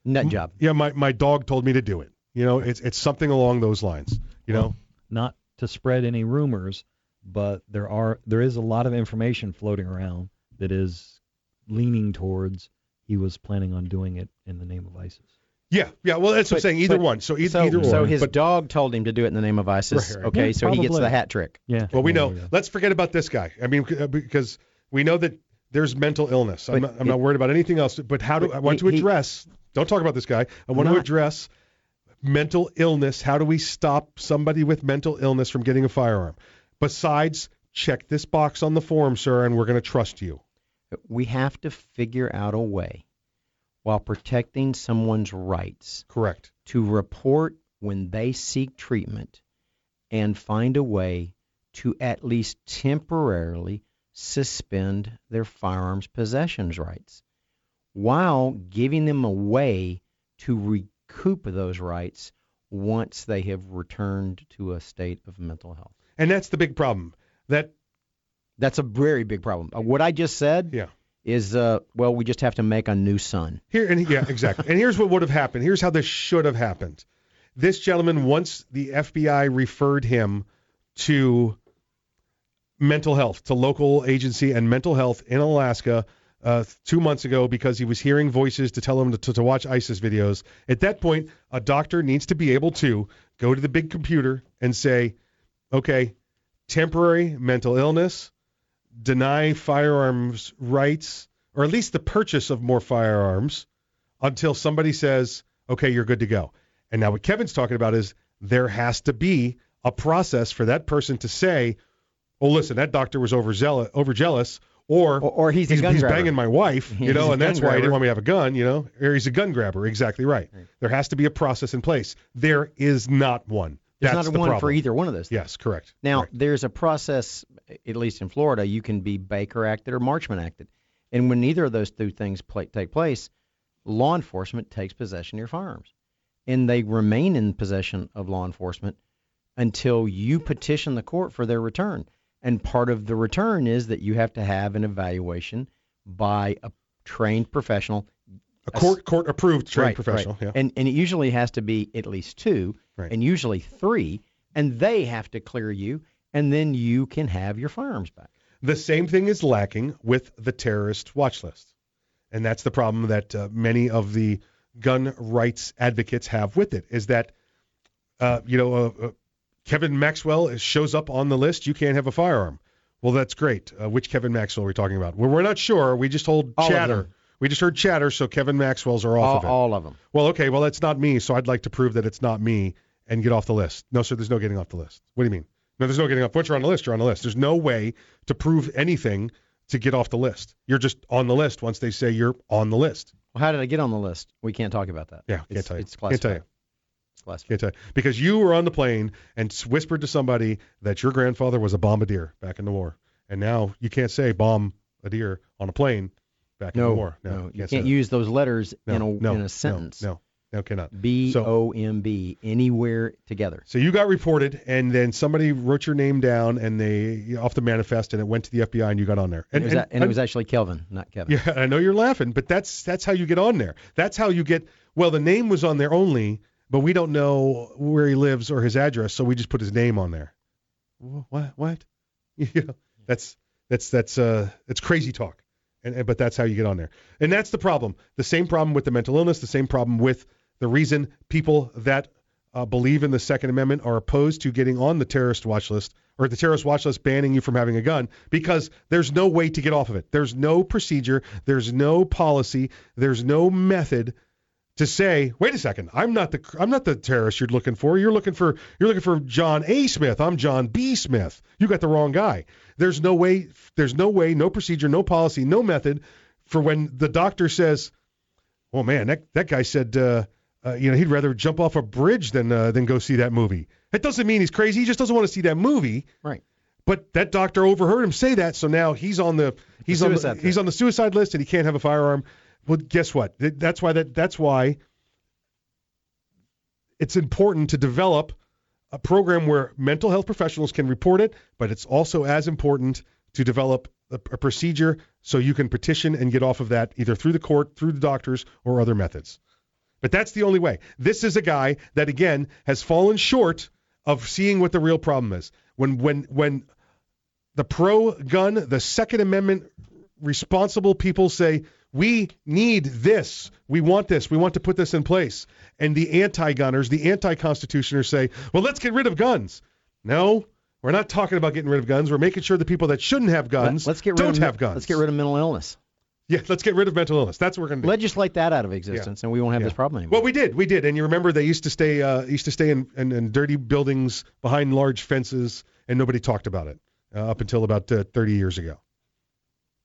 nut job. Yeah, my, my dog told me to do it. You know, it's it's something along those lines. You know, not to spread any rumors, but there are there is a lot of information floating around that is leaning towards he was planning on doing it in the name of ISIS. Yeah, yeah. Well, that's what I'm saying. Either but- one. So either, so, either so or. his but, dog told him to do it in the name of ISIS. Right, right. Okay, Yeah, so he gets the hat trick. Yeah. well, we know. you go. Let's forget about this guy. I mean, uh, because we know that there's mental illness. I'm, not, I'm not worried about anything else. But how do But I want he- to he- address? don't talk about this guy. I want to address mental illness. How do we stop somebody with mental illness from getting a firearm? Besides, check this box on the form, sir, and we're going to trust you. We have to figure out a way, while protecting someone's rights, Correct. to report when they seek treatment and find a way to at least temporarily suspend their firearms possessions rights while giving them a way to recoup those rights once they have returned to a state of mental health. And that's the big problem. That That's a very big problem. Uh, What I just said yeah. Is, uh, well, we just have to make a new son. Here and yeah, exactly. and here's what would have happened. Here's how this should have happened. This gentleman, once the FBI referred him to mental health, to local agency and mental health in Alaska uh, two months ago because he was hearing voices to tell him to, to, to watch ISIS videos. At that point, a doctor needs to be able to go to the big computer and say, okay, temporary mental illness, deny firearms rights, or at least the purchase of more firearms until somebody says, okay, you're good to go. And now what Kevin's talking about is there has to be a process for that person to say, oh, listen, that doctor was overzealous, overjealous, or, Or, or he's, he's, a gun he's banging my wife, you He's know, and that's gun why he didn't want me to have a gun, you know, or he's a gun grabber. Exactly right. There has to be a process in place. There is not one. There's That's not the one problem. for either one of those. Yes, correct. Now, Correct. there's a process, at least in Florida, you can be Baker acted or Marchman acted. And when neither of those two things take place, law enforcement takes possession of your firearms. And they remain in possession of law enforcement until you petition the court for their return. And part of the return is that you have to have an evaluation by a trained professional. a court court approved trained Right, professional. right. Yeah. And, and it usually has to be at least two, Right. and usually three, and they have to clear you, and then you can have your firearms back. The same thing is lacking with the terrorist watch list. And that's the problem that uh, many of the gun rights advocates have with it is that, uh, you know, uh, uh, Kevin Maxwell shows up on the list. You can't have a firearm. Well, that's great. Uh, which Kevin Maxwell are we talking about? Well, we're not sure. We just hold All chatter. We just heard chatter, so Kevin Maxwell's are off All, of it. all of them. Well, okay. Well, that's not me, so I'd like to prove that it's not me and get off the list. No, sir, there's no getting off the list. What do you mean? No, there's no getting off. Once you're on the list, you're on the list. There's no way to prove anything to get off the list. You're just on the list once they say you're on the list. Well, how did I get on the list? We can't talk about that. Yeah, can't it's, tell you. It's classified. Can't tell you. It's classified. Can't tell you. Because you were on the plane and whispered to somebody that your grandfather was a bombardier back in the war, and now you can't say bomb a bombardier on a plane back in the war. No, no, you can't say can't use those letters no, in a no, in a sentence. No, no, cannot. B O M B anywhere together. So you got reported, and then somebody wrote your name down, and they off the manifest, and it went to the FBI, and you got on there. And, it was, a- and it was actually Kelvin, not Kevin. yeah, I know you're laughing, but that's that's how you get on there. That's how you get. Well, the name was on there only, but we don't know where he lives or his address, so we just put his name on there. What? What? [LAUGHS] You know, that's that's that's uh it's crazy talk. And, and but that's how you get on there. And that's the problem. The same problem with the mental illness. The same problem with the reason people that uh, believe in the Second Amendment are opposed to getting on the terrorist watch list or the terrorist watch list banning you from having a gun because there's no way to get off of it. There's no procedure. There's no policy. There's no method to say, wait a second, I'm not the I'm not the terrorist you're looking for. You're looking for you're looking for John A. Smith. I'm John B. Smith. You got the wrong guy. There's no way. There's no way. No procedure. No policy. No method for when the doctor says, "Oh man, that that guy said, uh, uh, you know, he'd rather jump off a bridge than uh, than go see that movie." That doesn't mean he's crazy. He just doesn't want to see that movie. Right. But that doctor overheard him say that, so now he's on the he's on the, suicide he's on the suicide list and he can't have a firearm. Well, guess what? That's why that that's why it's important to develop a program where mental health professionals can report it, but it's also as important to develop a, a procedure so you can petition and get off of that either through the court, through the doctors, or other methods. But that's the only way. This is a guy that again has fallen short of seeing what the real problem is. When when when the pro gun, the Second Amendment responsible people say we need this. We want this. We want to put this in place. And the anti-gunners, the anti-constitutioners say, well, let's get rid of guns. No, we're not talking about getting rid of guns. We're making sure the people that shouldn't have guns Let's get rid don't of, have guns. Let's get rid of mental illness. Yeah, let's get rid of mental illness. That's what we're going to do. Legislate that out of existence, and we won't have Yeah. this problem anymore. Well, we did, we did, and you remember they used to stay, uh, used to stay in, in, in dirty buildings behind large fences, and nobody talked about it uh, up until about uh, 30 years ago.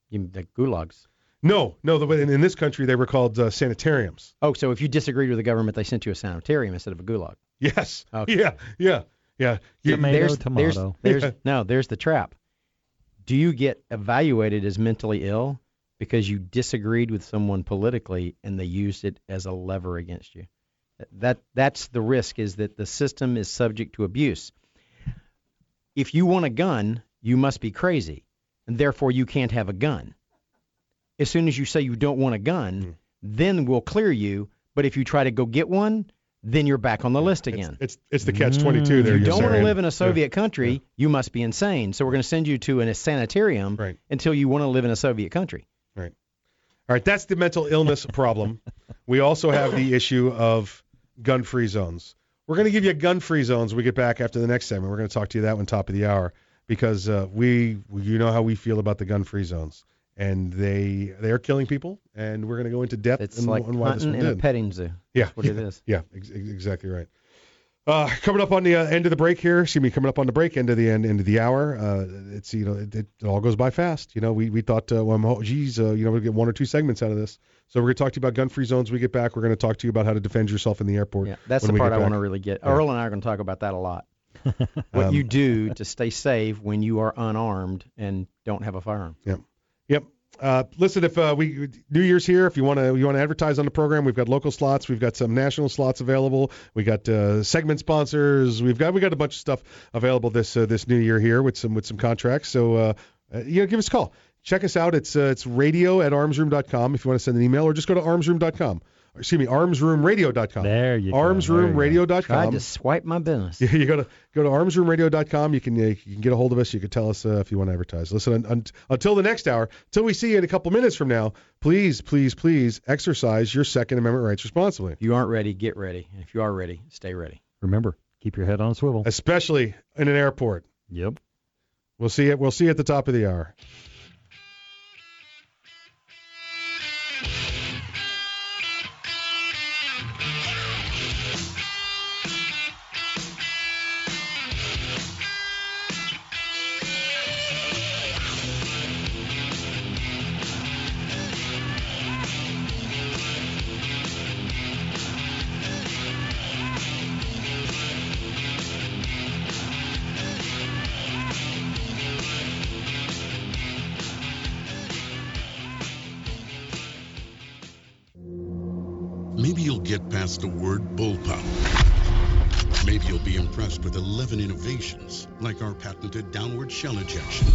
You, the gulags. No, no, the, in, in this country they were called uh, sanitariums. Oh, so if you disagreed with the government, they sent you a sanitarium instead of a gulag. Yes. Okay. Yeah, yeah, yeah. You- Tomato, there's, there's, there's, Yeah. no, there's the trap. Do you get evaluated as mentally ill because you disagreed with someone politically and they used it as a lever against you? That that's the risk is that the system is subject to abuse. If you want a gun, you must be crazy, and therefore you can't have a gun. As soon as you say you don't want a gun, Hmm. then we'll clear you. But if you try to go get one, then you're back on the list again. It's it's the catch 22 there. If you don't want to live in a Yeah. Soviet country, you must be insane. So we're going to send you to an, a sanitarium Right. until you want to live in a Soviet country. Right. All right, that's the mental illness problem. We also have the issue of gun-free zones. We're going to give you gun-free zones when we get back after the next segment. We're going to talk to you that one top of the hour because uh, we, you know how we feel about the gun-free zones, and they they are killing people, and we're going to go into depth It's and, like and why this hunting one in a petting zoo. Yeah, That's what it [LAUGHS] is. Yeah, ex- exactly right. Uh, coming up on the uh, end of the break here, excuse me, coming up on the break, end of the end, end of the hour. Uh, it's you know, it, it, all goes by fast. You know, we we thought, uh, well, oh, geez, uh, you know, we'll get one or two segments out of this. So we're gonna talk to you about gun-free zones. When we get back, we're gonna talk to you about how to defend yourself in the airport. Yeah, that's the part I want to really get. Yeah. Earl and I are going to talk about that a lot. [LAUGHS] what Um, you do [LAUGHS] to stay safe when you are unarmed and don't have a firearm. Yep. Yep. Uh, listen, if uh, we New Year's here, if you want to you want to advertise on the program, we've got local slots, we've got some national slots available, we got uh, segment sponsors, we've got we got a bunch of stuff available this uh, this new year here with some with some contracts. So uh, uh, you know, give us a call. Check us out. It's it's radio at armsroom.com if you want to send an email, or just go to armsroom.com. Or, excuse me, armsroomradio.com. There you go. There you go. Armsroomradio.com. I just swipe my business. Yeah, [LAUGHS] you go to go to armsroomradio.com. You can uh, you can get a hold of us. You can tell us uh, if you want to advertise. Listen, un, un, until the next hour, until we see you in a couple minutes from now, please, please, please exercise your Second Amendment rights responsibly, If you aren't ready, get ready. And if you are ready, stay ready. Remember, keep your head on a swivel. especially in an airport. Yep. We'll see it. We'll see you at the top of the hour. Impressed with 11 innovations, like our patented downward shell ejection.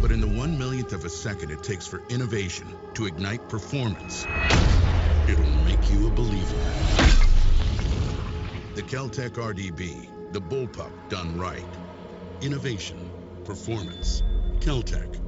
But in the one millionth of a second it takes for innovation to ignite performance, it'll make you a believer. The Keltec RDB, the bullpup done right. Innovation, performance, Keltec.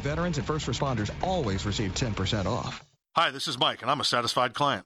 veterans and first responders always receive 10% off. Hi, this is Mike, and I'm a satisfied client.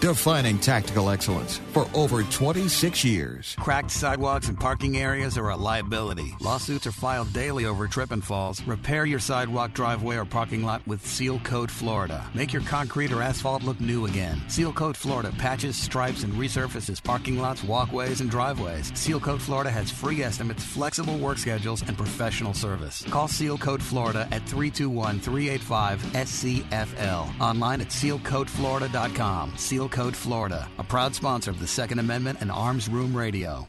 defining tactical excellence for over 26 years. Cracked sidewalks and parking areas are a liability. Lawsuits are filed daily over trip and falls. Repair your sidewalk, driveway, or parking lot with Seal Coat Florida. Make your concrete or asphalt look new again. Seal Coat Florida patches, stripes, and resurfaces parking lots, walkways, and driveways. Seal Coat Florida has free estimates, flexible work schedules, and professional service. Call Seal Coat Florida at 321 385 SCFL. Online at sealcoatflorida.com. Seal Coat Florida, a proud sponsor of the Second Amendment and Arms Room Radio.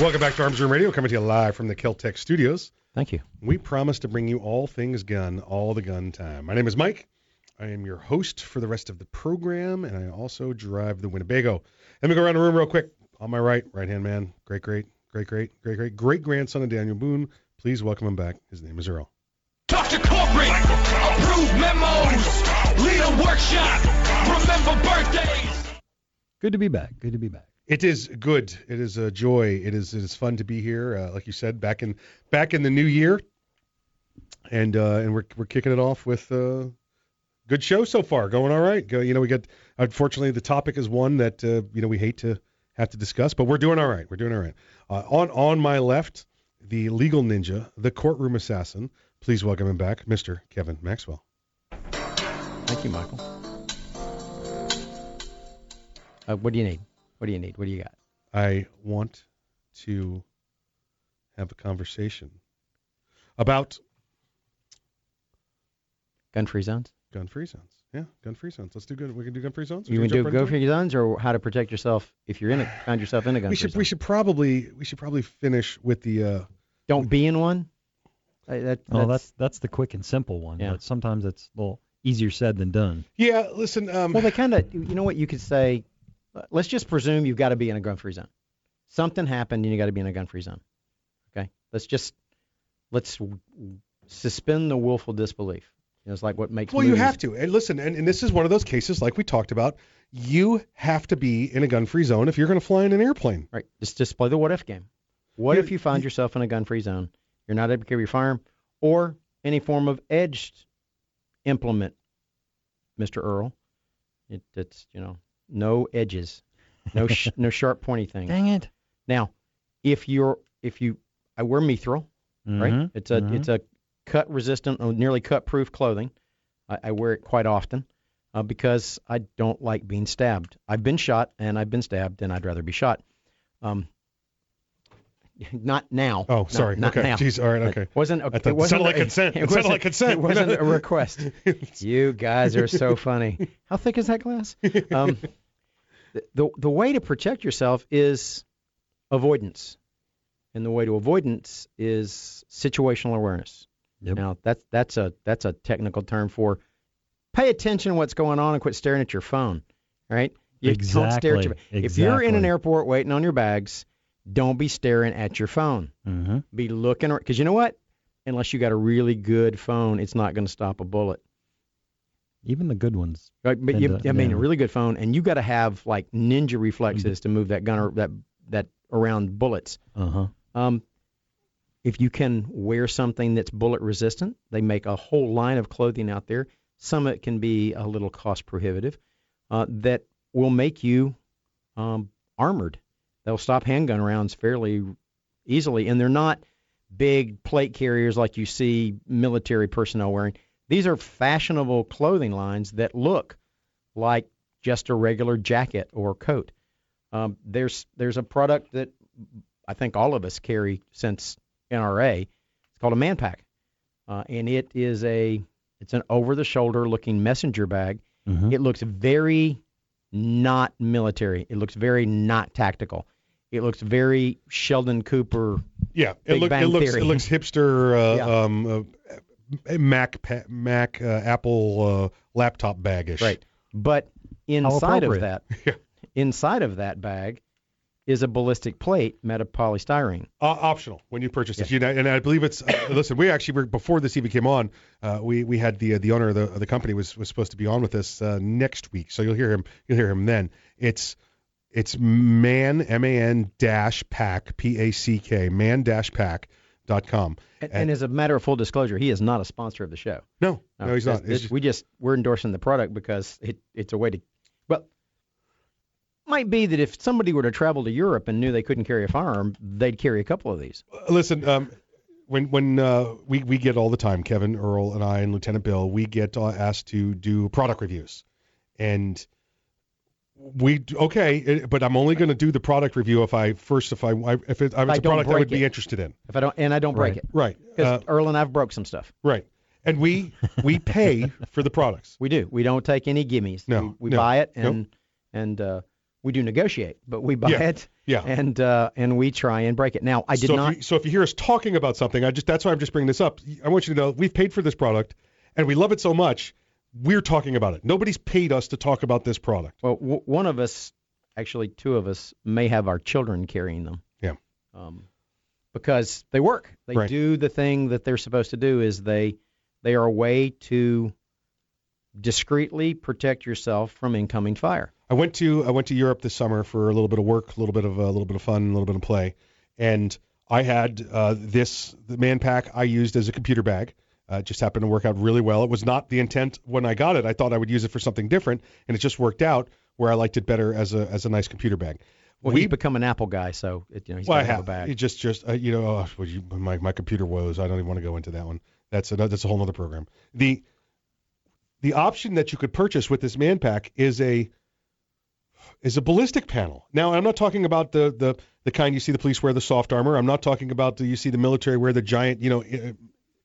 Welcome back to Arms Room Radio, coming to you live from the Keltec studios. Thank you. We promise to bring you all things gun, all the gun time. My name is Mike. I am your host for the rest of the program, and I also drive the Winnebago. Let me go around the room real quick. On my right, right hand man, great, great, great, great, great, great, great grandson of Daniel Boone. Please welcome him back. His name is Earl. Talk to corporate, approve memos, lead a workshop, remember birthdays. Good to be back. Good to be back. It is good. It is a joy. It is it is fun to be here. Uh, like you said, back in back in the new year, and uh, and we're we're kicking it off with a good show so far. Going all right. Go, you know, we got unfortunately the topic is one that uh, you know we hate to have to discuss, but we're doing all right. We're doing all right. Uh, on on my left, the legal ninja, the courtroom assassin. Please welcome him back, Mr. Kevin Maxwell. Thank you, Michael. Uh, what do you need? What do you need? What do you got? I want to have a conversation about Gun-free zones. gun-free zones. Yeah, gun-free zones. Let's do good. We can do gun-free zones. You can do jump right into it? gun-free zones, or how to protect yourself if you're in a find yourself in a gun-free We should zone. we should probably we should probably finish with the uh Don't be in one. Uh, that, Oh, that's that's the quick and simple one. Yeah. But sometimes it's a little easier said than done. Yeah, listen, um well, they kind of, you know what you could say. Let's just presume you've got to be in a gun-free zone. Something happened, and you got to be in a gun-free zone. Okay, let's just let's suspend the willful disbelief. You know, it's like what makes. Well, you have to. And listen, and, and this is one of those cases like we talked about. You have to be in a gun-free zone if you're going to fly in an airplane. Right. Just just play the what if game. What if you find yourself in a gun-free zone? You're not able to carry your firearm or any form of edged implement, Mr. Earl. It, it's you know no edges, no sh- [LAUGHS] no sharp pointy things. Dang it. Now, if you're if you I wear mithril, right? Mhm, It's a mhm. it's a cut resistant, or nearly cut proof clothing. I, I wear it quite often uh, because I don't like being stabbed. I've been shot and I've been stabbed, and I'd rather be shot. Um, [LAUGHS] not now. Oh, sorry. not okay. now. Jeez. All right. It Okay. wasn't. I Okay, thought it it wasn't sounded like a- consent. [LAUGHS] It, It sounded like consent. It wasn't a request. [LAUGHS] you guys are so funny. How thick is that glass? Um, the, the way to protect yourself is avoidance, and the way to avoidance is situational awareness. Yep. Now that's that's a that's a technical term for pay attention to what's going on and quit staring at your phone. Right? You don't stare at your Exactly, If you're in an airport waiting on your bags, don't be staring at your phone. Mm-hmm. Be looking because you know what? Unless you got a really good phone, it's not going to stop a bullet. Even the good ones. Right, but you, to- I mean, yeah. a really good phone, and you got to have like ninja reflexes to move that gun or that that around bullets. Uh huh. Um, if you can wear something that's bullet resistant, they make a whole line of clothing out there. Some of it can be a little cost prohibitive. Uh, that will make you um, armored. They'll stop handgun rounds fairly easily, and they're not big plate carriers like you see military personnel wearing. These are fashionable clothing lines that look like just a regular jacket or coat. Um, there's there's a product that I think all of us carry since NRA. It's called a man pack, uh, and it is a it's an over-the-shoulder looking messenger bag. Mhm. It looks very not military. It looks very not tactical. It looks very Sheldon Cooper. Yeah, it, Big look, Bang it looks Theory. it looks hipster. Uh, Yeah. um, uh, Mac Mac uh, Apple uh, laptop bagish. Right. But inside of appropriate. that, [LAUGHS] inside of that bag, is a ballistic plate made of polystyrene. Uh, optional when you purchase it. You know, and I believe it's. Uh, [COUGHS] listen, we actually were before this even came on. Uh, we we had the uh, the owner of the, of the company was was supposed to be on with us uh, next week, so you'll hear him. You'll hear him then. It's it's man m a n dash pack p a c k man dash pack dot com. And, and as a matter of full disclosure, he is not a sponsor of the show. No, no, he's not. It's- It's it's- we just we're endorsing the product because it, it's a way to. Well, might be that if somebody were to travel to Europe and knew they couldn't carry a firearm, they'd carry a couple of these. Listen, um, when when uh, we we get all the time, Kevin, Earl, and I, and Lieutenant Bill, we get uh, asked to do product reviews, and we okay, it- but I'm only going to do the product review if I first if I if it, if I it's a product I would break be interested in. If I don't and I don't break Right. it, Right. Because Uh, Earl and I've broke some stuff. Right. And we we [LAUGHS] pay for the products. We do. We don't take any gimmies. No, We, we no, buy it nope. and and uh, we do negotiate, but we buy Yeah, it. yeah. And uh, and we try and break it. Now I did so not. If you, so if you hear us talking about something, I just that's why I'm just bringing this up. I want you to know we've paid for this product, and we love it so much. We're talking about it. Nobody's paid us to talk about this product. Well, w- one of us, actually two of us, may have our children carrying them. Yeah. Um, because they work. They Right. do the thing that they're supposed to do. Is they they are a way to discreetly protect yourself from incoming fire. I went to I went to Europe this summer for a little bit of work, a little bit of a little bit of fun, a little bit of play, and I had uh, this the man pack I used as a computer bag. Uh, it just happened to work out really well. It was not the intent when I got it. I thought I would use it for something different, and it just worked out where I liked it better as a as a nice computer bag. Well, we he's become an Apple guy, so it, you know he's well, I got to have a bag. It just, just uh, you know, oh, you, my my computer woes. I don't even want to go into that one. That's a that's a whole other program. The the option that you could purchase with this man pack is a is a ballistic panel. Now, I'm not talking about the the the kind you see the police wear the soft armor. I'm not talking about the you see the military wear the giant, you know, i-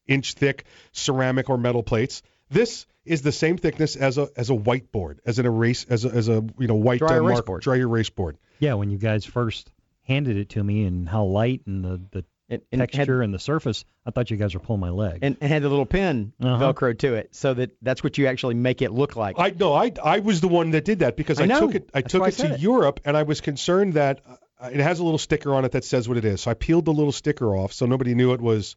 inch thick ceramic or metal plates. This is the same thickness as a as a whiteboard, as an erase, as a as a you know white Dry uh, erase mark- board. dry erase board. Yeah, when you guys first handed it to me and how light and the, the and had- texture and the surface, I thought you guys were pulling my leg. and, and had the little pin Uh-huh. velcro to it, so that that's what you actually make it look like. I no, I I was the one that did that because I I, took it I That's took why I it to it. Europe and I was concerned that uh, it has a little sticker on it that says what it is. So I peeled the little sticker off so nobody knew it was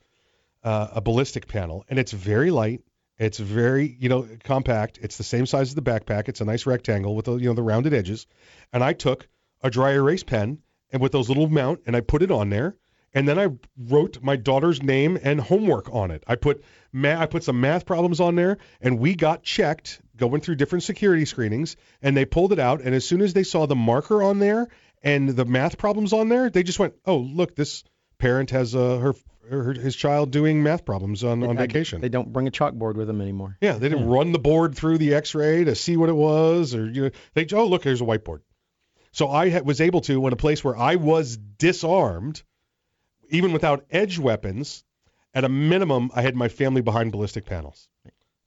uh, a ballistic panel and it's very light. It's very, you know, compact. It's the same size as the backpack. It's a nice rectangle with the, you know, the rounded edges. And I took a dry erase pen and with those little mount and I put it on there. And then I wrote my daughter's name and homework on it. I put ma- I put some math problems on there, and we got checked going through different security screenings, and they pulled it out. And as soon as they saw the marker on there and the math problems on there, they just went, "Oh, look, this parent has uh, her, her his child doing math problems on, on I- vacation." They don't bring a chalkboard with them anymore. Yeah, they didn't run the board through the X-ray to see what it was, or you know, they oh look, here's a whiteboard. So I ha- was able to, in a place where I was disarmed, even without edge weapons, at a minimum, I had my family behind ballistic panels.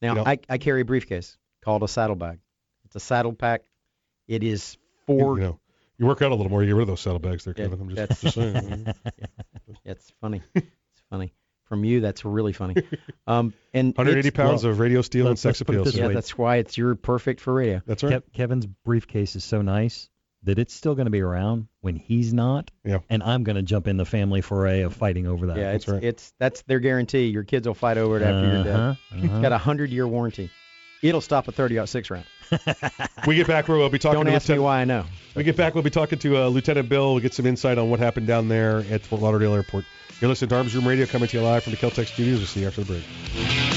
Now You know- I, I carry a briefcase called a saddlebag. It's a saddle pack. It is four. You know, you work out a little more, you get rid of those saddlebags there, Yeah, Kevin. I'm just, just saying. [LAUGHS] It's funny. [LAUGHS] It's funny. From you, that's really funny. [LAUGHS] Um, and 180 pounds well, of radio steel and let's- sex let's put it appeal. Yeah, way. that's why it's you're perfect for radio. That's right. Kev- Kevin's briefcase is so nice that it's still going to be around when he's not. Yeah. And I'm going to jump in the family foray of fighting over that. yeah, it's right. it's that's their guarantee. Your kids will fight over it after you're dead. Uh-huh, [LAUGHS] uh-huh. got a hundred year warranty. It'll stop a 30-06 round. [LAUGHS] we get back, we'll be talking Don't to ask me Lieutenant- why I know. We get back, we'll be talking to uh, Lieutenant Bill. We'll get some insight on what happened down there at Fort Lauderdale Airport. You're listening to Arms Room Radio coming to you live from the Keltec studios. We'll see you after the break.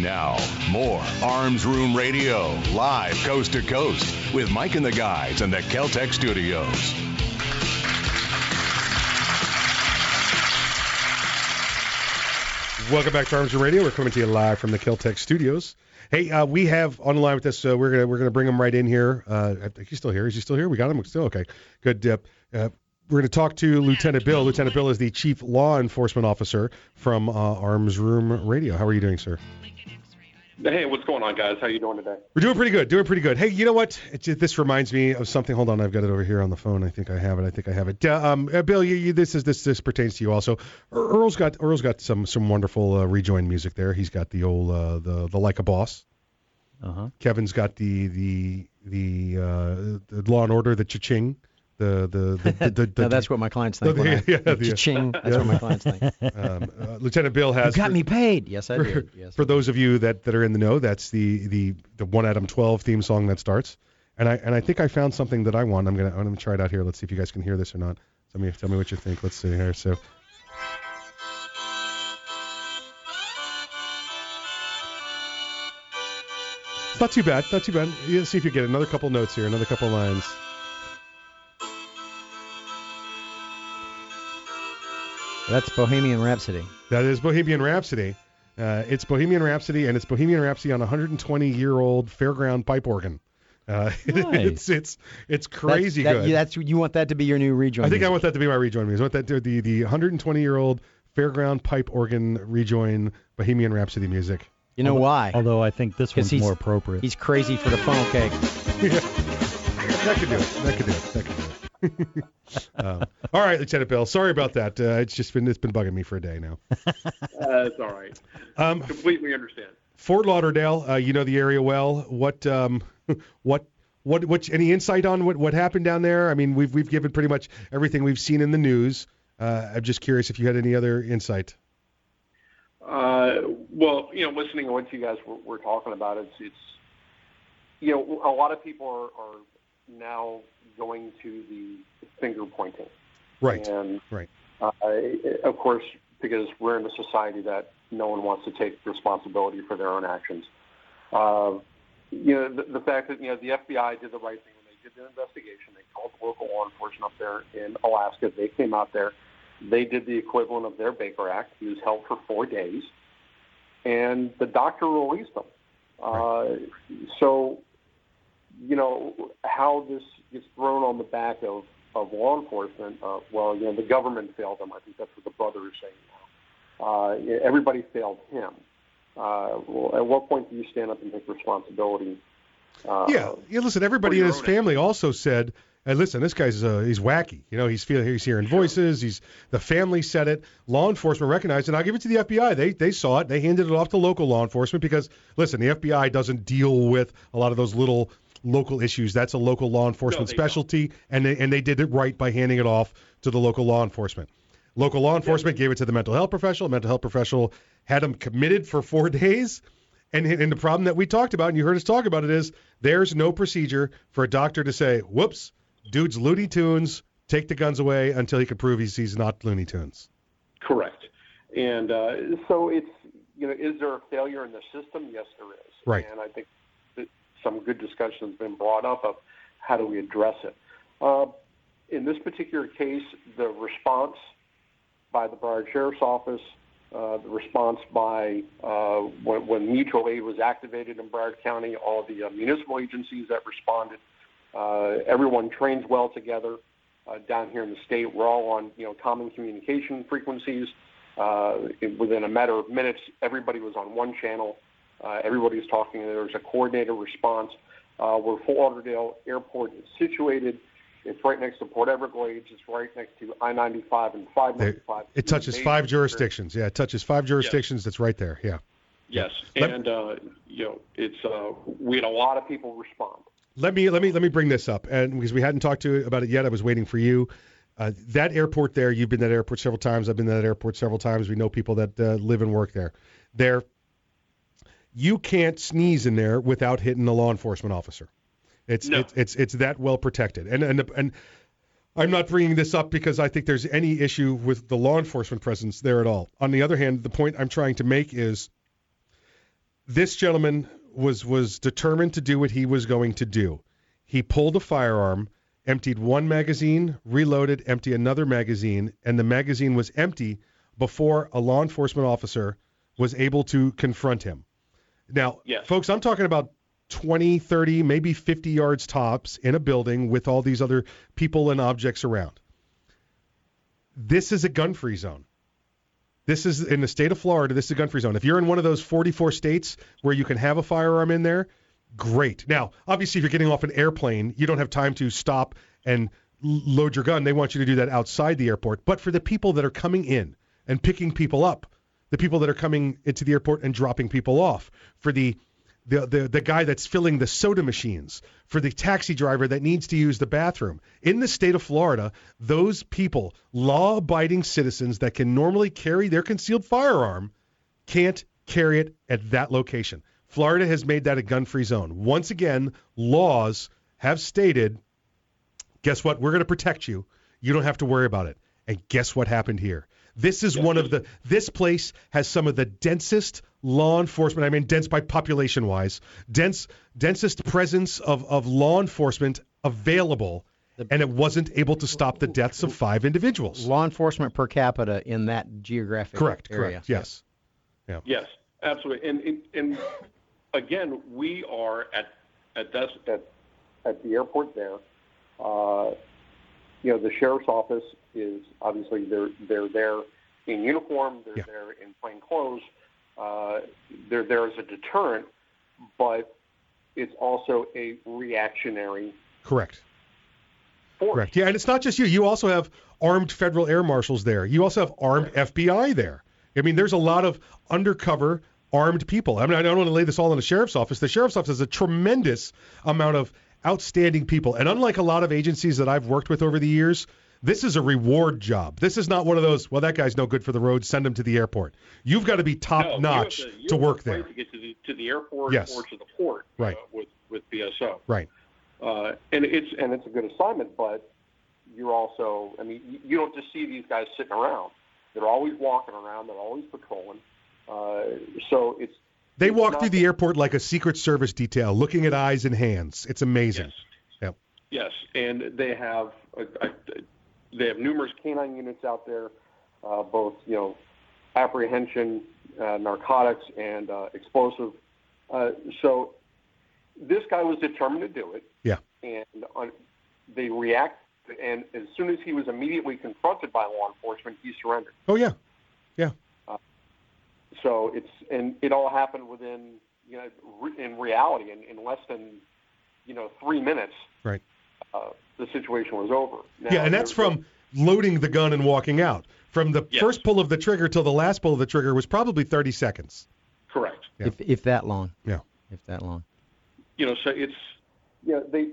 Now, more Arms Room Radio, live coast to coast, with Mike and the guys in the Keltec studios. Welcome back to Arms Room Radio. We're coming to you live from the Keltec studios. Hey, uh, we have on the line with us. Uh, we're gonna we're gonna bring him right in here. Uh, he's still here. Is he still here? We got him. Still okay. Good. Uh, we're going to talk to Lieutenant Bill. Lieutenant Bill is the Chief Law Enforcement Officer from uh, Arms Room Radio. How are you doing, sir? Hey, what's going on, guys? How you doing today? We're doing pretty good. Doing pretty good. Hey, you know what? It, this reminds me of something. Hold on, I've got it over here on the phone. I think I have it. I think I have it. Uh, um, uh, Bill, you, you, this is this this pertains to you also. Ear- Earl's got Earl's got some some wonderful uh, rejoin music there. He's got the old uh, the the like a boss. Uh huh. Kevin's got the the the, uh, the Law and Order, the cha-ching, the the the, the, the, the [LAUGHS] no, that's what my clients think. [LAUGHS] I, yeah, the- Cha-ching, that's yeah. what my clients think. [LAUGHS] Um, uh, Lieutenant Bill You has got for- me paid. Yes, I for, did. Yes. for those of you that, that are in the know, that's the, the the one Adam 12 theme song that starts. And I and I think I found something that I want. I'm gonna I'm gonna try it out here. Let's see if you guys can hear this or not. Tell me tell me what you think. Let's see here. So. It's not too bad. Not too bad. See if you get another couple notes here, another couple lines. That's Bohemian Rhapsody. That is Bohemian Rhapsody. Uh, it's Bohemian Rhapsody, and it's Bohemian Rhapsody on a 120-year-old fairground pipe organ. Uh, [LAUGHS] it's it's it's crazy that's, that- good. yeah, That's you want that to be your new rejoin. I think I want that to be my rejoin music. I want that to the the 120-year-old fairground pipe organ rejoin Bohemian Rhapsody music. You know why? Although I think this one's more appropriate. He's crazy for the funnel cake. [LAUGHS] That could do it. That could do it. That could do it. Um, all right, Lieutenant Bill. Sorry about that. Uh, it's just been it's been bugging me for a day now. [LAUGHS] Uh, it's all right. Um, Completely understand. Fort Lauderdale, uh, you know the area well. What, um, [LAUGHS] what, what, what? Any insight on what, what happened down there? I mean, we've we've given pretty much everything we've seen in the news. Uh, I'm just curious if you had any other insight. Uh, well, you know, listening to what you guys were, were talking about, it's it's you know, a lot of people are, are now going to the finger pointing. Right. And Right. uh, of course, because we're in a society that no one wants to take responsibility for their own actions. Uh, you know, the, the fact that you know the FBI did the right thing when they did their investigation. They called the local law enforcement up there in Alaska. They came out there. They did the equivalent of their Baker Act. He was held for four days, and the doctor released him. Uh, so, you know, how this gets thrown on the back of, of law enforcement, uh, well, you know, the government failed them. I think that's what the brother is saying now. Uh, everybody failed him. Uh, well, at what point do you stand up and take responsibility? Uh, yeah, yeah. Listen, everybody in his family also said, "Hey, listen, this guy's uh, he's wacky. You know, he's feeling he's hearing voices. He's the family said it. Law enforcement recognized it. And I'll give it to the FBI. They they saw it. They handed it off to local law enforcement because listen, the FBI doesn't deal with a lot of those little local issues. That's a local law enforcement they specialty, and they and they did it right by handing it off to the local law enforcement. Local law enforcement gave it to the mental health professional. Mental health professional had him committed for four [LAUGHS] days. And, and the problem that we talked about, and you heard us talk about it, is there's no procedure for a doctor to say, whoops, dude's Looney Tunes, take the guns away until he can prove he's, he's not Looney Tunes. Correct. And uh, so it's, you know, is there a failure in the system? Yes, there is. Right. And I think some good discussion has been brought up of how do we address it. Uh, in this particular case, the response by the Broward Sheriff's Office, uh, the response by uh, when, when mutual aid was activated in Broward County, all the uh, municipal agencies that responded, uh, everyone trains well together uh, down here in the state. We're all on you know common communication frequencies. In- within a matter of minutes, everybody was on one channel. Uh, everybody was talking. There was a coordinated response. Uh, where Fort Lauderdale Airport is situated, it's right next to Port Everglades. It's right next to I-95 and 595. It touches five jurisdictions. Yeah, it touches five jurisdictions. That's right there. Yeah. Yes, Let- and uh, you know it's uh, we had a lot of people respond. Let me let me let me bring this up, and because we hadn't talked to about it yet, I was waiting for you. Uh, that airport there, you've been to that airport several times. I've been to that airport several times. We know people that uh, live and work there. There, you can't sneeze in there without hitting a law enforcement officer. It's No. it's it's it's that well protected. And and and I'm not bringing this up because I think there's any issue with the law enforcement presence there at all. On the other hand, the point I'm trying to make is this gentleman was was determined to do what he was going to do. He pulled a firearm, emptied one magazine, reloaded, emptied another magazine, and the magazine was empty before a law enforcement officer was able to confront him. Now, Yes. folks, I'm talking about 20, 30, maybe 50 yards tops in a building with all these other people and objects around. This is a gun-free zone. This is in the state of Florida. This is a gun-free zone. If you're in one of those 44 states where you can have a firearm in there, great. Now, obviously, if you're getting off an airplane, you don't have time to stop and load your gun. They want you to do that outside the airport. But for the people that are coming in and picking people up, the people that are coming into the airport and dropping people off, for the the, the the guy that's filling the soda machines, for the taxi driver that needs to use the bathroom. In the state of Florida, those people, law-abiding citizens that can normally carry their concealed firearm, can't carry it at that location. Florida has made that a gun-free zone. Once again, laws have stated, guess what? We're going to protect you. You don't have to worry about it. And guess what happened here? This is one of the this place has some of the densest law enforcement, I mean dense by population wise, dense densest presence of, of law enforcement available and it wasn't able to stop the deaths of five individuals. Law enforcement per capita in that geographic Correct, area. correct. Yes. Yeah. Yes, absolutely. And, and and again, we are at at this at at the airport there. Uh, you know, the sheriff's office is obviously they're they're there in uniform, they're Yeah. there in plain clothes. Uh, they're there as a deterrent, but it's also a reactionary Correct. force. Correct. Yeah, and it's not just you. You also have armed federal air marshals there. You also have armed FBI there. I mean, there's a lot of undercover armed people. I mean, I don't want to lay this all on the sheriff's office. The sheriff's office has a tremendous amount of outstanding people. And unlike a lot of agencies that I've worked with over the years, this is a reward job. This is not one of those, well, that guy's no good for the road, send him to the airport. You've got to be top No, notch to work to fight there. to get to the to the airport Yes. or to the port Right. uh, with with BSO. Right. Uh, and it's and it's a good assignment, but you're also I mean you, you don't just see these guys sitting around. They're always walking around. They're always patrolling. Uh, so it's They it's walk through the airport like a Secret Service detail, looking at eyes and hands. It's amazing. Yep. Yes, and they have a, a, they have numerous canine units out there, uh, both you know, apprehension, uh, narcotics, and uh, explosive. Uh, so this guy was determined to do it, Yeah. and on, they react. And as soon as he was immediately confronted by law enforcement, he surrendered. Oh yeah. Yeah. So it's and it all happened within you know re- in reality in, in less than you know three minutes. Right. Uh, the situation was over. Now, yeah, and that's from loading the gun and walking out. From the Yes. first pull of the trigger till the last pull of the trigger was probably 30 seconds. correct. Yeah. If if that long. Yeah. If that long. You know, so it's Yeah, they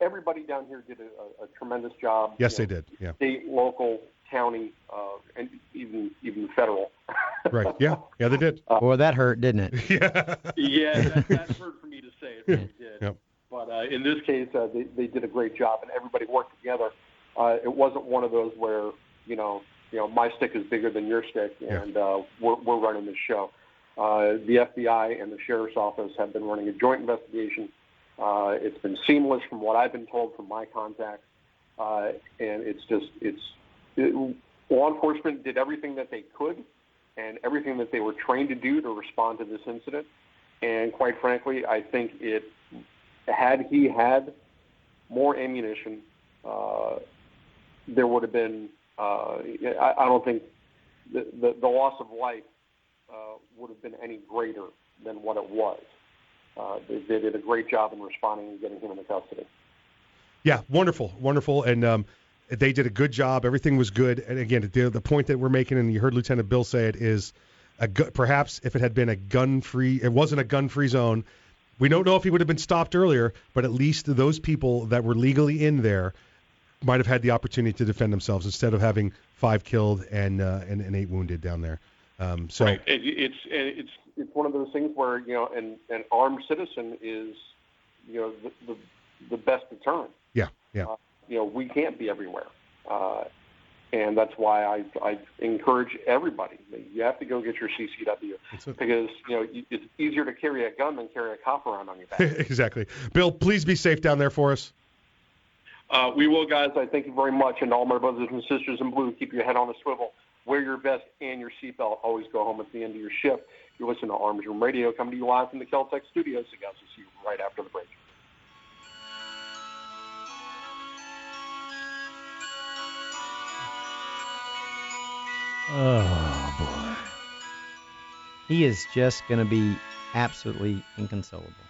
everybody down here did a, a, a tremendous job. Yes, you they did. Yeah. State, local, county, uh, and even even federal. [LAUGHS] Right. Yeah. Yeah, they did. Boy, that hurt, didn't it? [LAUGHS] yeah. yeah, that, that's hard for me to say. It really did. Yep. But uh, in this case, uh, they, they did a great job, and everybody worked together. Uh, it wasn't one of those where you know, you know, my stick is bigger than your stick, Yeah. and uh, we're, we're running this show. Uh, the FBI and the sheriff's office have been running a joint investigation. Uh, it's been seamless, from what I've been told from my contacts, uh, and it's just it's law enforcement did everything that they could and everything that they were trained to do to respond to this incident. And quite frankly, I think it had he had more ammunition, uh, there would have been. Uh, I, I don't think the, the, the loss of life uh, would have been any greater than what it was. Uh, they, they did a great job in responding and getting him into custody. Yeah, wonderful, wonderful, and um, they did a good job. Everything was good. And again, the, the point that we're making, and you heard Lieutenant Bill say it, is a gu- perhaps if it had been a gun-free, it wasn't a gun-free zone. We don't know if he would have been stopped earlier, but at least those people that were legally in there might have had the opportunity to defend themselves instead of having five killed and uh, and, and eight wounded down there. Um, so right. It, it's it's It's one of those things where you know, an, an armed citizen is, you know, the the, the best deterrent. yeah, yeah. Uh, you know, we can't be everywhere. Uh, and that's why I, I encourage everybody. You have to go get your CCW because you know it's easier to carry a gun than carry a cop around on your back. [LAUGHS] exactly. Bill, please be safe down there for us. uh, we will, guys. I thank you very much, and all my brothers and sisters in blue. Keep your head on a swivel. wear your vest and your seatbelt. Always go home at the end of your shift. You're listening to Arms Room Radio, coming to you live from the Keltec studios. So guys, we'll see you right after the break. Oh boy. He is just going to be absolutely inconsolable.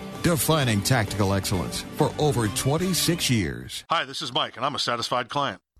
defining tactical excellence for over 26 years. Hi, this is Mike, and I'm a satisfied client.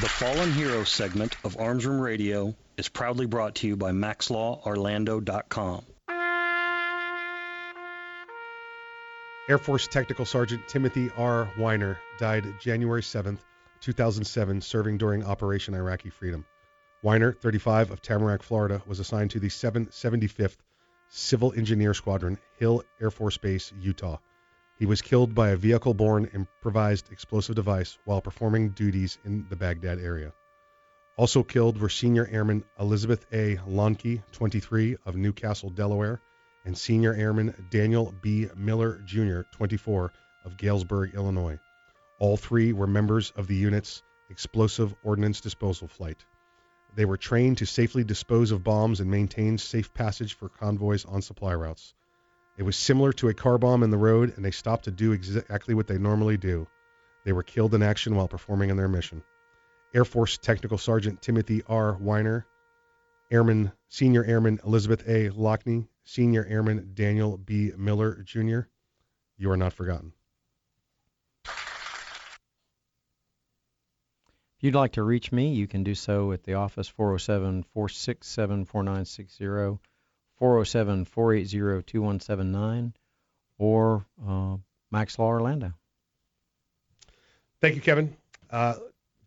The Fallen Hero segment of Arms Room Radio is proudly brought to you by MaxLawOrlando.com. Air Force Technical Sergeant Timothy R. Weiner died January 7th, 2007, serving during Operation Iraqi Freedom. Weiner, 35, of Tamarac, Florida, was assigned to the 775th Civil Engineer Squadron, Hill Air Force Base, Utah. He was killed by a vehicle borne improvised explosive device while performing duties in the Baghdad area. Also killed were Senior Airman Elizabeth A. Loncki, 23, of Newcastle, Delaware, and Senior Airman Daniel B. Miller, Jr., 24, of Galesburg, Illinois. All three were members of the unit's Explosive Ordnance Disposal Flight. They were trained to safely dispose of bombs and maintain safe passage for convoys on supply routes. It was similar to a car bomb in the road, and they stopped to do exactly what they normally do. They were killed in action while performing in their mission. Air Force Technical Sergeant Timothy R. Weiner, Airman Senior Airman Elizabeth A. Loncki, Senior Airman Daniel B. Miller, Jr. You are not forgotten. If you'd like to reach me, you can do so at the office 407 467 4960, 407 480 2179, or uh, Max Law Orlando. Thank you, Kevin. Uh,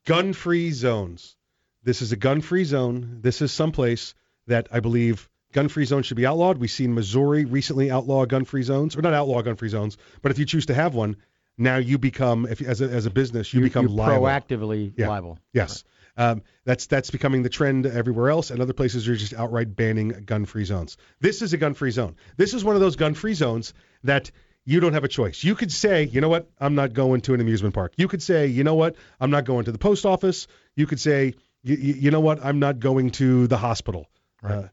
gun free zones. This is a gun free zone. This is someplace that I believe gun free zones should be outlawed. We've seen Missouri recently outlaw gun free zones, or not outlaw gun free zones, but if you choose to have one, now you become, if as a, as a business, you, You- become you're liable. proactively Yeah. liable. Yes. Um, that's that's becoming the trend everywhere else, and other places are just outright banning gun-free zones. This is a gun-free zone. This is one of those gun-free zones that you don't have a choice. You could say, you know what, I'm not going to an amusement park. You could say, you know what, I'm not going to the post office. You could say, you, you, you know what, I'm not going to the hospital. Uh,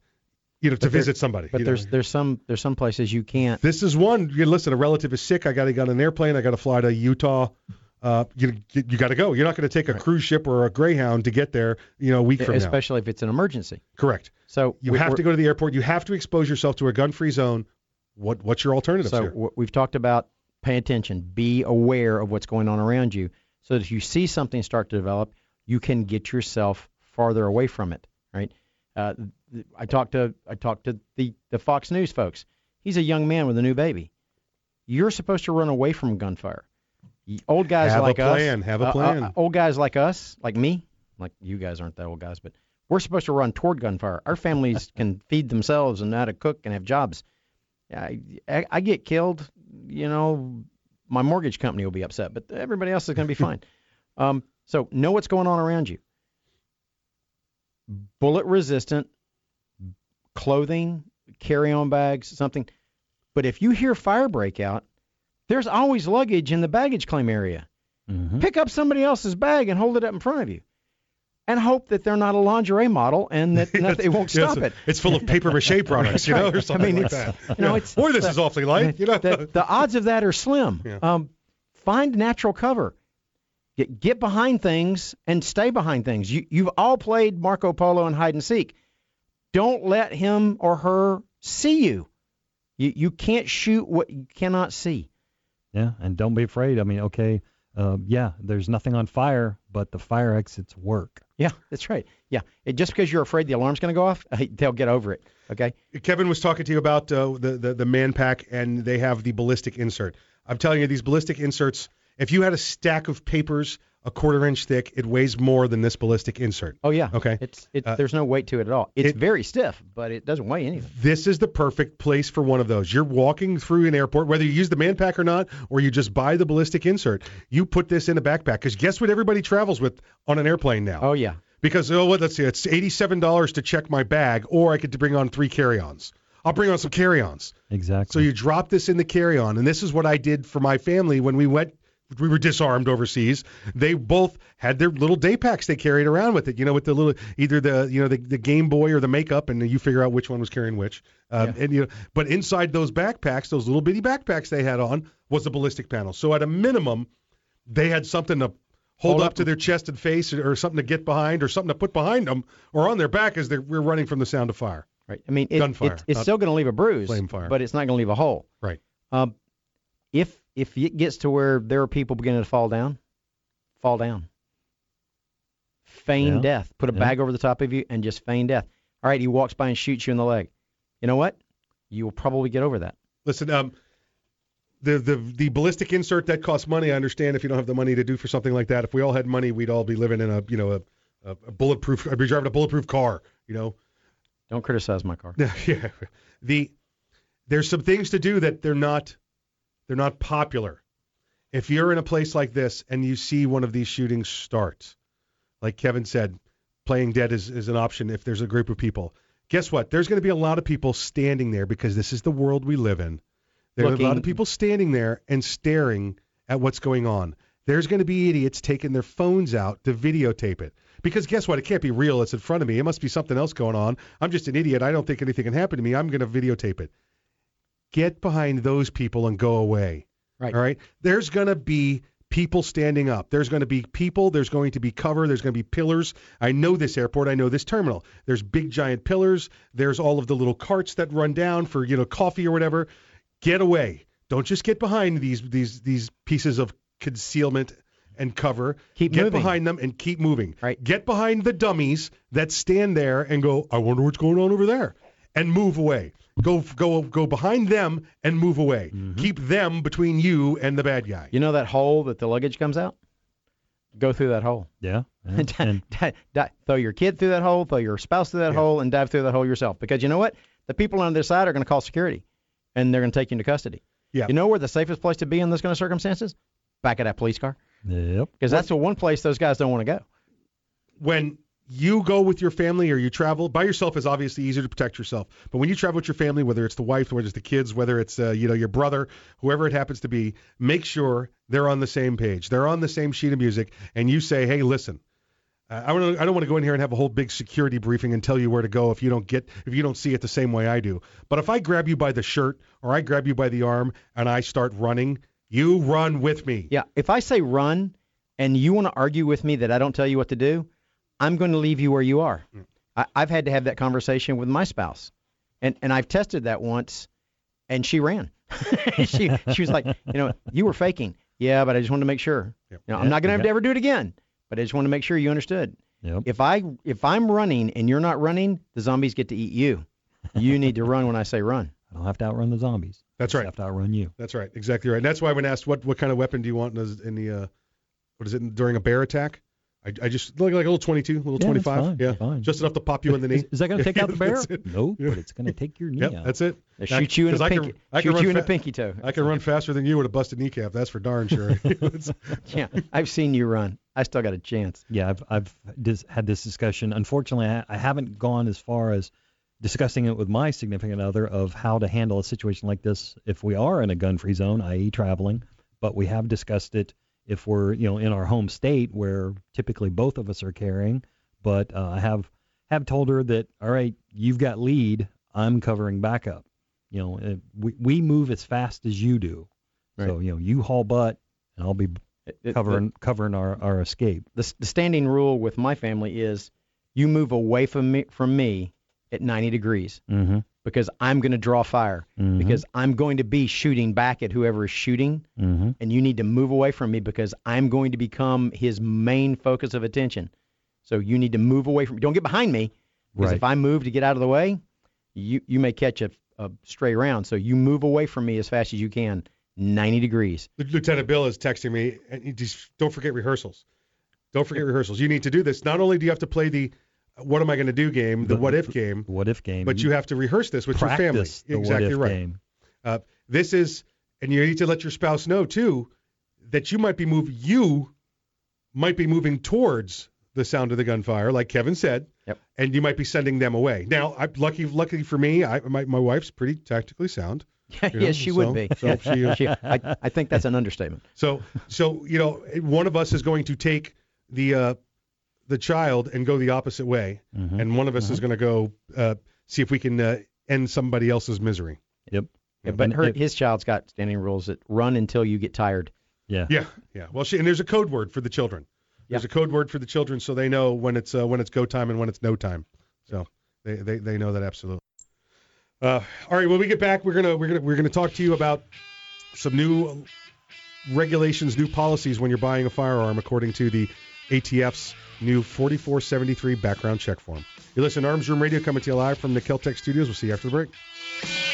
you know, to But there- visit somebody. But you know. there's there's some there's some places you can't. This is one. You listen, a relative is sick. I got to get on an airplane. I got to fly to Utah. Uh, you you got to go. You're not going to take a cruise ship or a Greyhound to get there. You know, a week from now. especially if it's an emergency. Correct. So You have to go to the airport. You have to expose yourself to a gun-free zone. What what's your alternatives So here? we've talked about pay attention, be aware of what's going on around you, so that if you see something start to develop, you can get yourself farther away from it. Right? Uh, I talked to I talked to the the Fox News folks. He's a young man with a new baby. You're supposed to run away from gunfire. Old guys Have a like plan, us, have a uh, uh, plan. old guys like us, like me, like you guys aren't that old guys, but we're supposed to run toward gunfire. Our families can feed themselves and know how to cook and have jobs. I, I, I get killed, you know, my mortgage company will be upset, but everybody else is going to be [LAUGHS] fine. um, so know what's going on around you. Bullet resistant clothing, carry on bags, something. But if you hear fire break out, there's always luggage in the baggage claim area. Mm-hmm. Pick up somebody else's bag and hold it up in front of you. And hope that they're not a lingerie model and that, [LAUGHS] that they won't Yes, stop it. It's full of paper mache [LAUGHS] products, you know, or something I mean, like it's, that. You know, Yeah. it's Boy, this is awfully light. You know, the, the odds of that are slim. Yeah. Um, find natural cover. Get, get behind things and stay behind things. You, you've all played Marco Polo and hide and seek. Don't let him or her see you. You, you can't shoot what you cannot see. Yeah, and don't be afraid. I mean, okay, uh, yeah, there's nothing on fire, but the fire exits work. Yeah, that's right. Yeah, it, just because you're afraid the alarm's going to go off, [LAUGHS] they'll get over it. Okay. Kevin was talking to you about uh, the, the the man pack, and they have the ballistic insert. I'm telling you, these ballistic inserts. If you had a stack of papers a quarter inch thick, it weighs more than this ballistic insert. Oh yeah. Okay. It's it, Uh, there's no weight to it at all. It's it- very stiff, but it doesn't weigh anything. This is the perfect place for one of those. You're walking through an airport, whether you use the man pack or not, or you just buy the ballistic insert. You put this in a backpack because guess what everybody travels with on an airplane now? Oh yeah. Because oh, what? Let's see, it's eighty-seven dollars to check my bag, or I get to bring on three carry-ons. I'll bring on some carry-ons. Exactly. So you drop this in the carry-on, and this is what I did for my family when we went. We were disarmed overseas. They both had their little day packs they carried around with it. You know, with the little either the you know the, the Game Boy or the makeup, and you figure out which one was carrying which. Um, And you know, but inside those backpacks, those little bitty backpacks they had on was the ballistic panel. So at a minimum, they had something to hold, Hold up, up. to their chest and face, or, or something to get behind, or something to put behind them, or on their back as they're we're running from the sound of fire. Right. I mean, it, Gunfire, it- it's still going to leave a bruise, flame fire. but it's not going to leave a hole. Right. Um, if if it gets to where there are people beginning to fall down, fall down. Feign Yeah. death. Put a Yeah. bag over the top of you and just feign death. All right, he walks by and shoots you in the leg. You know what? You will probably get over that. Listen, um, the the the ballistic insert that costs money. I understand if you don't have the money to do for something like that. If we all had money, we'd all be living in a you know a, a, a bulletproof. I'd be driving a bulletproof car. You know. Don't criticize my car. [LAUGHS] yeah. The there's some things to do that they're not they're not popular. If you're in a place like this and you see one of these shootings start, like Kevin said, playing dead is, is an option if there's a group of people. Guess what? There's going to be a lot of people standing there because this is the world we live in. There are a lot of people standing there and staring at what's going on. There's going to be idiots taking their phones out to videotape it. Because guess what? It can't be real. It's in front of me. It must be something else going on. I'm just an idiot. I don't think anything can happen to me. I'm going to videotape it. Get behind those people and go away. Right. All right. There's going to be people standing up. There's going to be people. There's going to be cover. There's going to be pillars. I know this airport. I know this terminal. There's big giant pillars. There's all of the little carts that run down for you know coffee or whatever. Get away. Don't just get behind these these these pieces of concealment and cover. Keep get moving. behind them and keep moving. Right. Get behind the dummies that stand there and go, I wonder what's going on over there, and move away. Go go go behind them and move away. Mm-hmm. Keep them between you and the bad guy. You know that hole that the luggage comes out? Go through that hole. Yeah. yeah. [LAUGHS] and Di- di- throw your kid through that hole, throw your spouse through that Yeah. hole, and dive through that hole yourself. Because you know what? The people on the other side are going to call security, and they're going to take you into custody. Yeah. You know where the safest place to be in those kind of circumstances? Back of that police car. yep. Because that's the one place those guys don't want to go. when you go with your family or you travel by yourself is obviously easier to protect yourself. But when you travel with your family, whether it's the wife, whether it's the kids, whether it's uh, you know your brother, whoever it happens to be, make sure they're on the same page. They're on the same sheet of music, and you say, "Hey, listen, uh, I, wanna, I don't want to go in here and have a whole big security briefing and tell you where to go if you don't get if you don't see it the same way I do. But if I grab you by the shirt or I grab you by the arm and I start running, you run with me. Yeah, if I say run and you want to argue with me that I don't tell you what to do, I'm going to leave you where you are. I, I've had to have that conversation with my spouse, and and I've tested that once, and she ran. [LAUGHS] she she was like, you know, you were faking. Yeah, but I just wanted to make sure. You know, I'm not going to have yeah. to ever do it again, but I just want to make sure you understood. Yep. If I if I'm running and you're not running, the zombies get to eat you. You need to run when I say run. [LAUGHS] I don't have to outrun the zombies. That's I right. have to outrun you. That's right. Exactly right. And that's why when asked what what kind of weapon do you want in the, in the uh, what is it during a bear attack? I, I just look like a little 22, a little Yeah, 25. fine, yeah, fine. just enough to pop you in the knee. Is, [LAUGHS] is that going to take [LAUGHS] out the bear? That's it. No, Yeah. but it's going to take your [LAUGHS] knee Yep, out. that's it. They shoot you in 'cause the I pinky- can, I shoot run you in the fa- pinky toe. I can run faster than you with a busted kneecap. That's for darn sure. Yeah, I've seen you run. I still got a chance. Yeah, I've I've dis- had this discussion. Unfortunately, I, I haven't gone as far as discussing it with my significant other of how to handle a situation like this if we are in a gun-free zone, i.e., traveling. But we have discussed it if we're you know in our home state where typically both of us are carrying. But uh, I have have told her that all right, you've got lead, I'm covering backup. You know, we we move as fast as you do. right. So you know, you haul butt, and I'll be it- covering covering our our escape. The, the standing rule with my family is you move away from me from me at 90 degrees Mm-hmm. because I'm going to draw fire Mhm. because I'm going to be shooting back at whoever is shooting Mm-hmm. and you need to move away from me because I'm going to become his main focus of attention. So you need to move away from me. Don't get behind me because Right. if I move to get out of the way, you you may catch a, a stray round. So you move away from me as fast as you can, 90 degrees. Lieutenant Bill is texting me, and you just don't forget rehearsals. Don't forget rehearsals. You need to do this. Not only do you have to play the "What am I going to do" game, the, The- what if game, What if game? but you have to rehearse this with your family. practice the what exactly right. Uh, this is, and you need to let your spouse know too that you might be move you might be moving towards the sound of the gunfire, like Kevin said. Yep. And you might be sending them away. Now, I, lucky, luckily for me, I, my, my wife's pretty tactically sound. [LAUGHS] you know, yes, she so- would be. So [LAUGHS] she, uh, She- I, I think that's an understatement. [LAUGHS] so, so you know, one of us is going to take the uh, the child and go the opposite way, Mhm. and one of us is going to go uh, see if we can uh, end somebody else's misery. Yep. Yeah, but her, his child's got standing rules that run until you get tired. Yeah. Yeah, yeah. Well, she, and there's a code word for the children. There's a code word for the children, so they know when it's uh, when it's go time and when it's no time. So they they, they know that absolutely. Uh, all right, when we get back, we're gonna we're gonna we're gonna talk to you about some new regulations, new policies when you're buying a firearm, according to the ATF's new 4473 background check form. You listen to Arms Room Radio coming to you live from the Keltec studios. We'll see you after the break.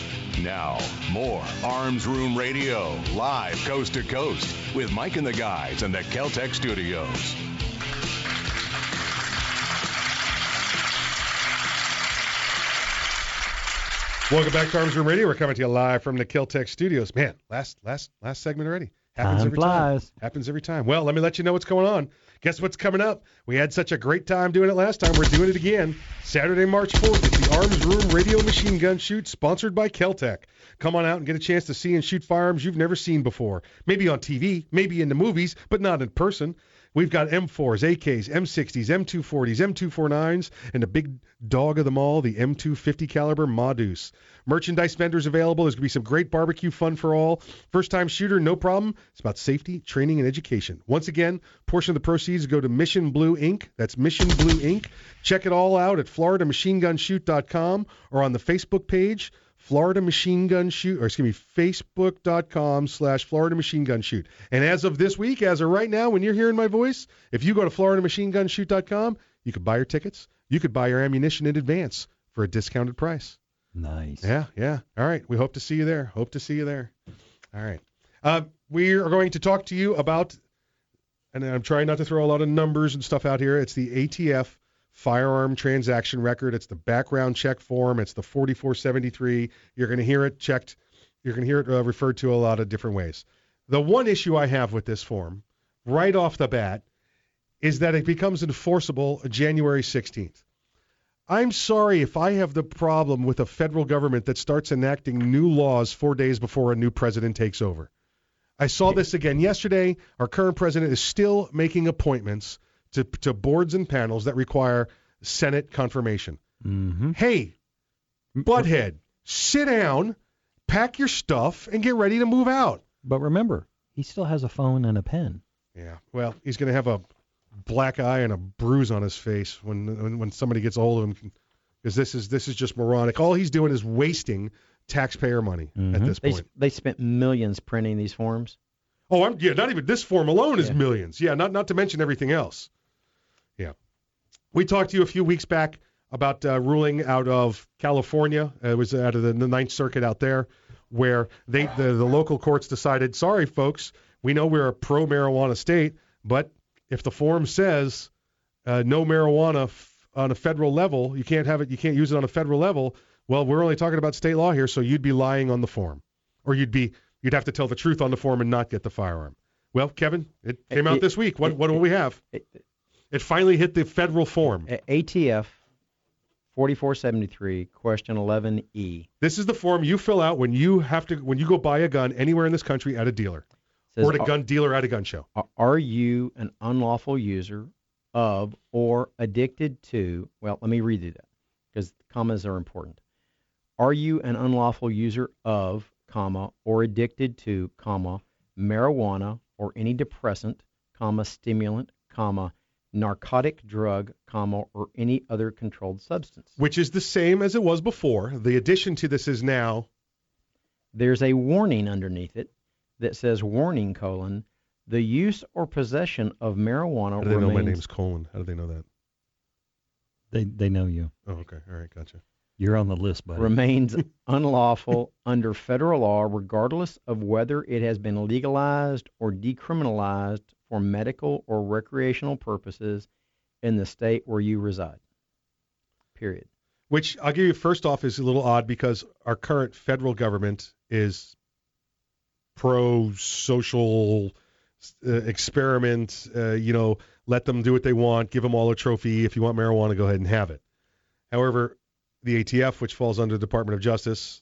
Now, more Arms Room Radio, live coast to coast, with Mike and the guys in the Keltec studios. Welcome back to Arms Room Radio. We're coming to you live from the Keltec studios. Man, last last last segment already. Happens Time every flies. time. Happens every time. Well, let me let you know what's going on. Guess what's coming up? We had such a great time doing it last time. We're doing it again. Saturday, March 4th at the Arms Room Radio Machine Gun Shoot, sponsored by Keltec. Come on out and get a chance to see and shoot firearms you've never seen before. Maybe on TV, maybe in the movies, but not in person. We've got M4s, AKs, M60s, M240s, M249s, and the big dog of them all, the M250 caliber Ma Deuce. Merchandise vendors available. There's going to be some great barbecue fun for all. First time shooter, no problem. It's about safety, training, and education. Once again, portion of the proceeds go to Mission Blue Inc. That's Mission Blue Inc. Check it all out at FloridaMachineGunShoot.com or on the Facebook page. Florida Machine Gun Shoot, or excuse me, Facebook.com slash Florida Machine Gun Shoot. And as of this week, as of right now, when you're hearing my voice, if you go to FloridaMachineGunShoot.com, you could buy your tickets. You could buy your ammunition in advance for a discounted price. Nice. Yeah, yeah. All right. We hope to see you there. Hope to see you there. All right. Uh, we are going to talk to you about, and I'm trying not to throw a lot of numbers and stuff out here. It's the ATF firearm transaction record. It's the background check form. It's the 4473. You're going to hear it checked. You're going to hear it uh, referred to a lot of different ways. The one issue I have with this form, right off the bat, is that it becomes enforceable January 16th. I'm sorry if I have the problem with a federal government that starts enacting new laws four days before a new president takes over. I saw this again yesterday. Our current president is still making appointments to, to boards and panels that require Senate confirmation. Mm-hmm. Hey, butthead, sit down, pack your stuff, and get ready to move out. But remember, he still has a phone and a pen. Yeah, well, he's going to have a black eye and a bruise on his face when when, when somebody gets a hold of him because this is this is just moronic. All he's doing is wasting taxpayer money at this point. s- they spent millions printing these forms. Oh, I'm yeah, not even this form alone is millions. Yeah, not not to mention everything else. We talked to you a few weeks back about uh, ruling out of California. It was out of the, the Ninth Circuit out there, where they the, the local courts decided, sorry folks, we know we're a pro marijuana state, but if the form says uh, no marijuana f- on a federal level, you can't have it, you can't use it on a federal level. Well, we're only talking about state law here, so you'd be lying on the form, or you'd be you'd have to tell the truth on the form and not get the firearm. Well, Kevin, it came out this week. What what do we have? It finally hit the federal form. ATF 4473, question 11E. This is the form you fill out when you have to when you go buy a gun anywhere in this country at a dealer Says, or at a gun dealer at a gun show. Are- you an unlawful user of or addicted to? Well, let me read you that because commas are important. Are you an unlawful user of, comma, or addicted to, comma, marijuana or any depressant, comma, stimulant, comma, narcotic drug, comma, or any other controlled substance? Which is the same as it was before. The addition to this is now There's a warning underneath it that says warning colon the use or possession of marijuana How do they know remains my name's Colin? How do they know that? They they know you. Oh, okay. All right, gotcha. You're on the list, buddy. remains [LAUGHS] unlawful under federal law regardless of whether it has been legalized or decriminalized for medical or recreational purposes in the state where you reside. Period. Which I'll give you first off is a little odd because our current federal government is pro social uh, experiment. Uh, you know, let them do what they want, give them all a trophy. If you want marijuana, go ahead and have it. However, the ATF, which falls under the Department of Justice,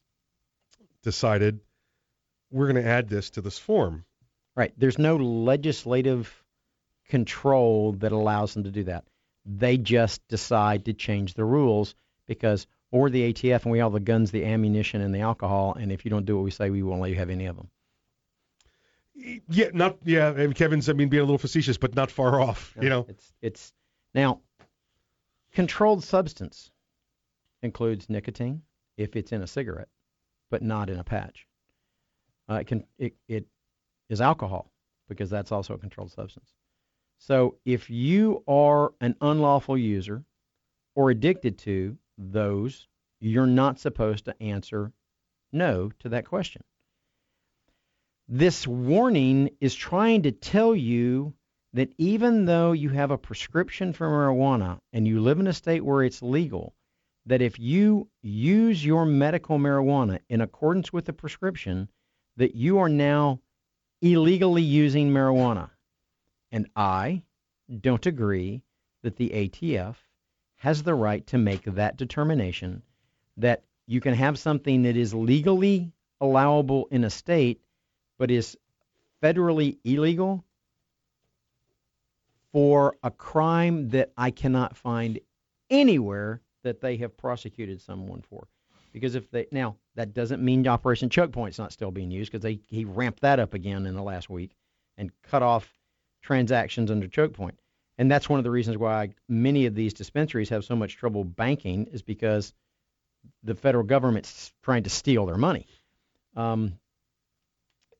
decided we're going to add this to this form. Right. There's no legislative control that allows them to do that. They just decide to change the rules because or the ATF and we all the guns, the ammunition, and the alcohol. And if you don't do what we say, we won't let you have any of them. Yeah, not yeah. And Kevin's, I mean, being a little facetious, but not far off. You know, it's it's now controlled substance includes nicotine if it's in a cigarette, but not in a patch. Uh, it can it, it is alcohol because that's also a controlled substance. So if you are an unlawful user or addicted to those, you're not supposed to answer no to that question. This warning is trying to tell you that even though you have a prescription for marijuana and you live in a state where it's legal, that if you use your medical marijuana in accordance with the prescription, that you are now illegally using marijuana. And I don't agree that the ATF has the right to make that determination that you can have something that is legally allowable in a state but is federally illegal for a crime that I cannot find anywhere that they have prosecuted someone for. Because if they now that doesn't mean Operation Choke Point's not still being used because they he ramped that up again in the last week and cut off transactions under Choke Point. And that's one of the reasons why many of these dispensaries have so much trouble banking is because the federal government's trying to steal their money. Um,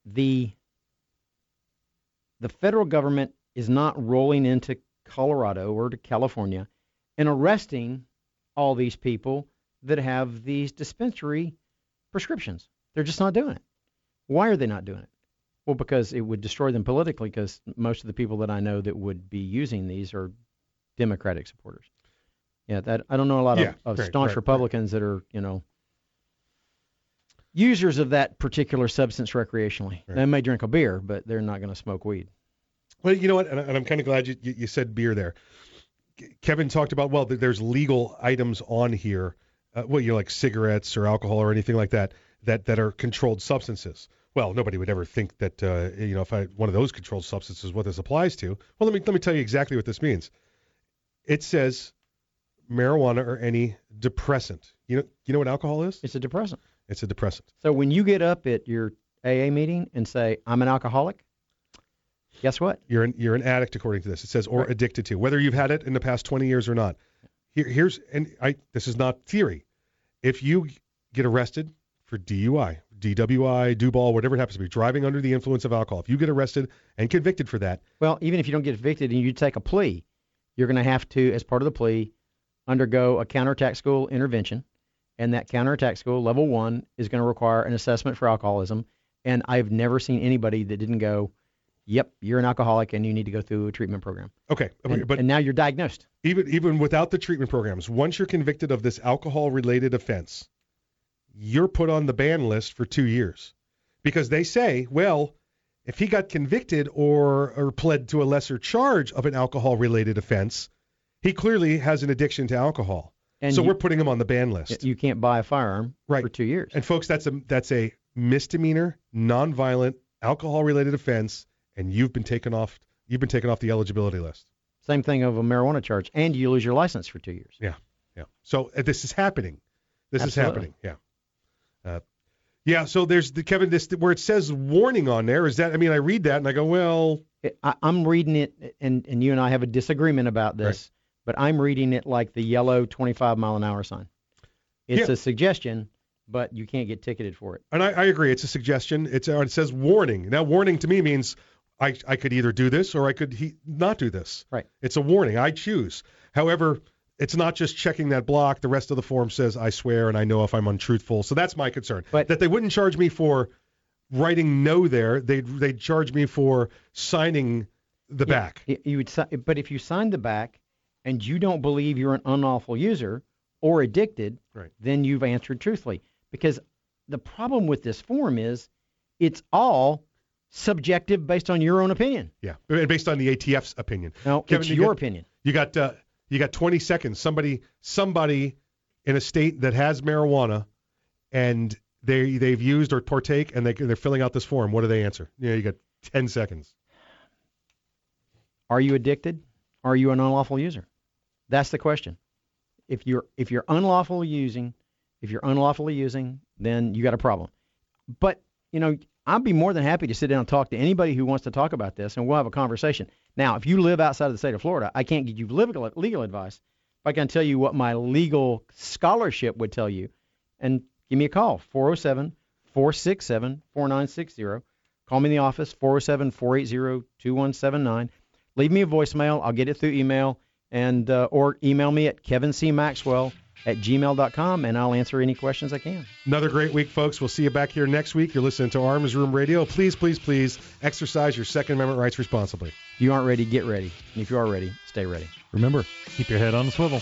the the federal government is not rolling into Colorado or to California and arresting all these people that have these dispensary prescriptions. They're just not doing it. Why are they not doing it? Well, because it would destroy them politically. Because most of the people that I know that would be using these are Democratic supporters. Yeah, that I don't know a lot Yeah, of, of right, staunch right, Republicans that are, you know, users of that particular substance recreationally. They may drink a beer, but they're not going to smoke weed. Well, you know what, and, I'm kind of glad you, you said beer there. Kevin talked about well, there's legal items on here, uh, well, you know, like cigarettes or alcohol or anything like that, that that are controlled substances. Well, nobody would ever think that uh, you know if I one of those controlled substances what this applies to. Well, let me let me tell you exactly what this means. It says marijuana or any depressant. You know you know what alcohol is? It's a depressant. It's a depressant. So when you get up at your AA meeting and say, "I'm an alcoholic," guess what? You're an you're an addict according to this. It says or addicted to, whether you've had it in the past 20 years or not. Here, here's and I this is not theory. If you get arrested for DUI, DWI, DUBAL, whatever it happens to be, driving under the influence of alcohol, if you get arrested and convicted for that, Well, even if you don't get convicted and you take a plea, you're going to have to, as part of the plea, undergo a counterattack school intervention. And that counterattack school, level one, is going to require an assessment for alcoholism. And I've never seen anybody that didn't go, yep, you're an alcoholic and you need to go through a treatment program. okay, And, but and now you're diagnosed. even even without the treatment programs, once you're convicted of this alcohol related offense, you're put on the ban list for two years. Because they say, well, if he got convicted or or pled to a lesser charge of an alcohol related offense, he clearly has an addiction to alcohol. And so you- we're putting him on the ban list. You can't buy a firearm right. for two years. And folks, that's a that's a misdemeanor, nonviolent, alcohol related offense, and you've been taken off you've been taken off the eligibility list. Same thing of a marijuana charge, and you lose your license for two years. Yeah, yeah. So uh, this is happening. This Absolutely. is happening. Yeah. Uh, yeah. So there's the Kevin this where it says warning on there. Is that? I mean, I read that and I go, well, It- I, I'm reading it, and and you and I have a disagreement about this, but I'm reading it like the yellow 25 mile an hour sign. It's Yeah. a suggestion, but you can't get ticketed for it. and I, I agree. It's a suggestion. It's uh, it says warning. Now, warning to me means I I could either do this or I could he, not do this. Right. It's a warning. I choose. However, it's not just checking that block. The rest of the form says I swear and I know if I'm untruthful. So that's my concern. But- that they wouldn't charge me for writing no there. They'd they'd charge me for signing the Yeah, back. You would, but if you sign the back, and you don't believe you're an unlawful user or addicted, Right. then you've answered truthfully. Because the problem with this form is, it's all subjective based on your own opinion. Yeah, and based on the ATF's opinion. No, Kevin, it's you your got- opinion. You got uh, you got 20 seconds. Somebody somebody in a state that has marijuana and they they've used or partake and they they're filling out this form. What do they answer? Yeah, you got 10 seconds. Are you addicted? Are you an unlawful user? That's the question. If you're if you're unlawfully using, if you're unlawfully using, then you got a problem. But you know, I'd be more than happy to sit down and talk to anybody who wants to talk about this, and we'll have a conversation. Now, if you live outside of the state of Florida, I can't give you legal legal advice, but I can tell you what my legal scholarship would tell you. And give me a call 407 467 4960. Call me in the office 407 480 2179 leave me a voicemail. I'll get it through email and uh, or email me at kevincmaxwell at gmail.com and I'll answer any questions I can. Another great week, folks. We'll see you back here next week. You're listening to Arms Room Radio. Please, please, please exercise your Second Amendment rights responsibly. If you aren't ready, get ready. And if you are ready, stay ready. Remember, keep your head on the swivel.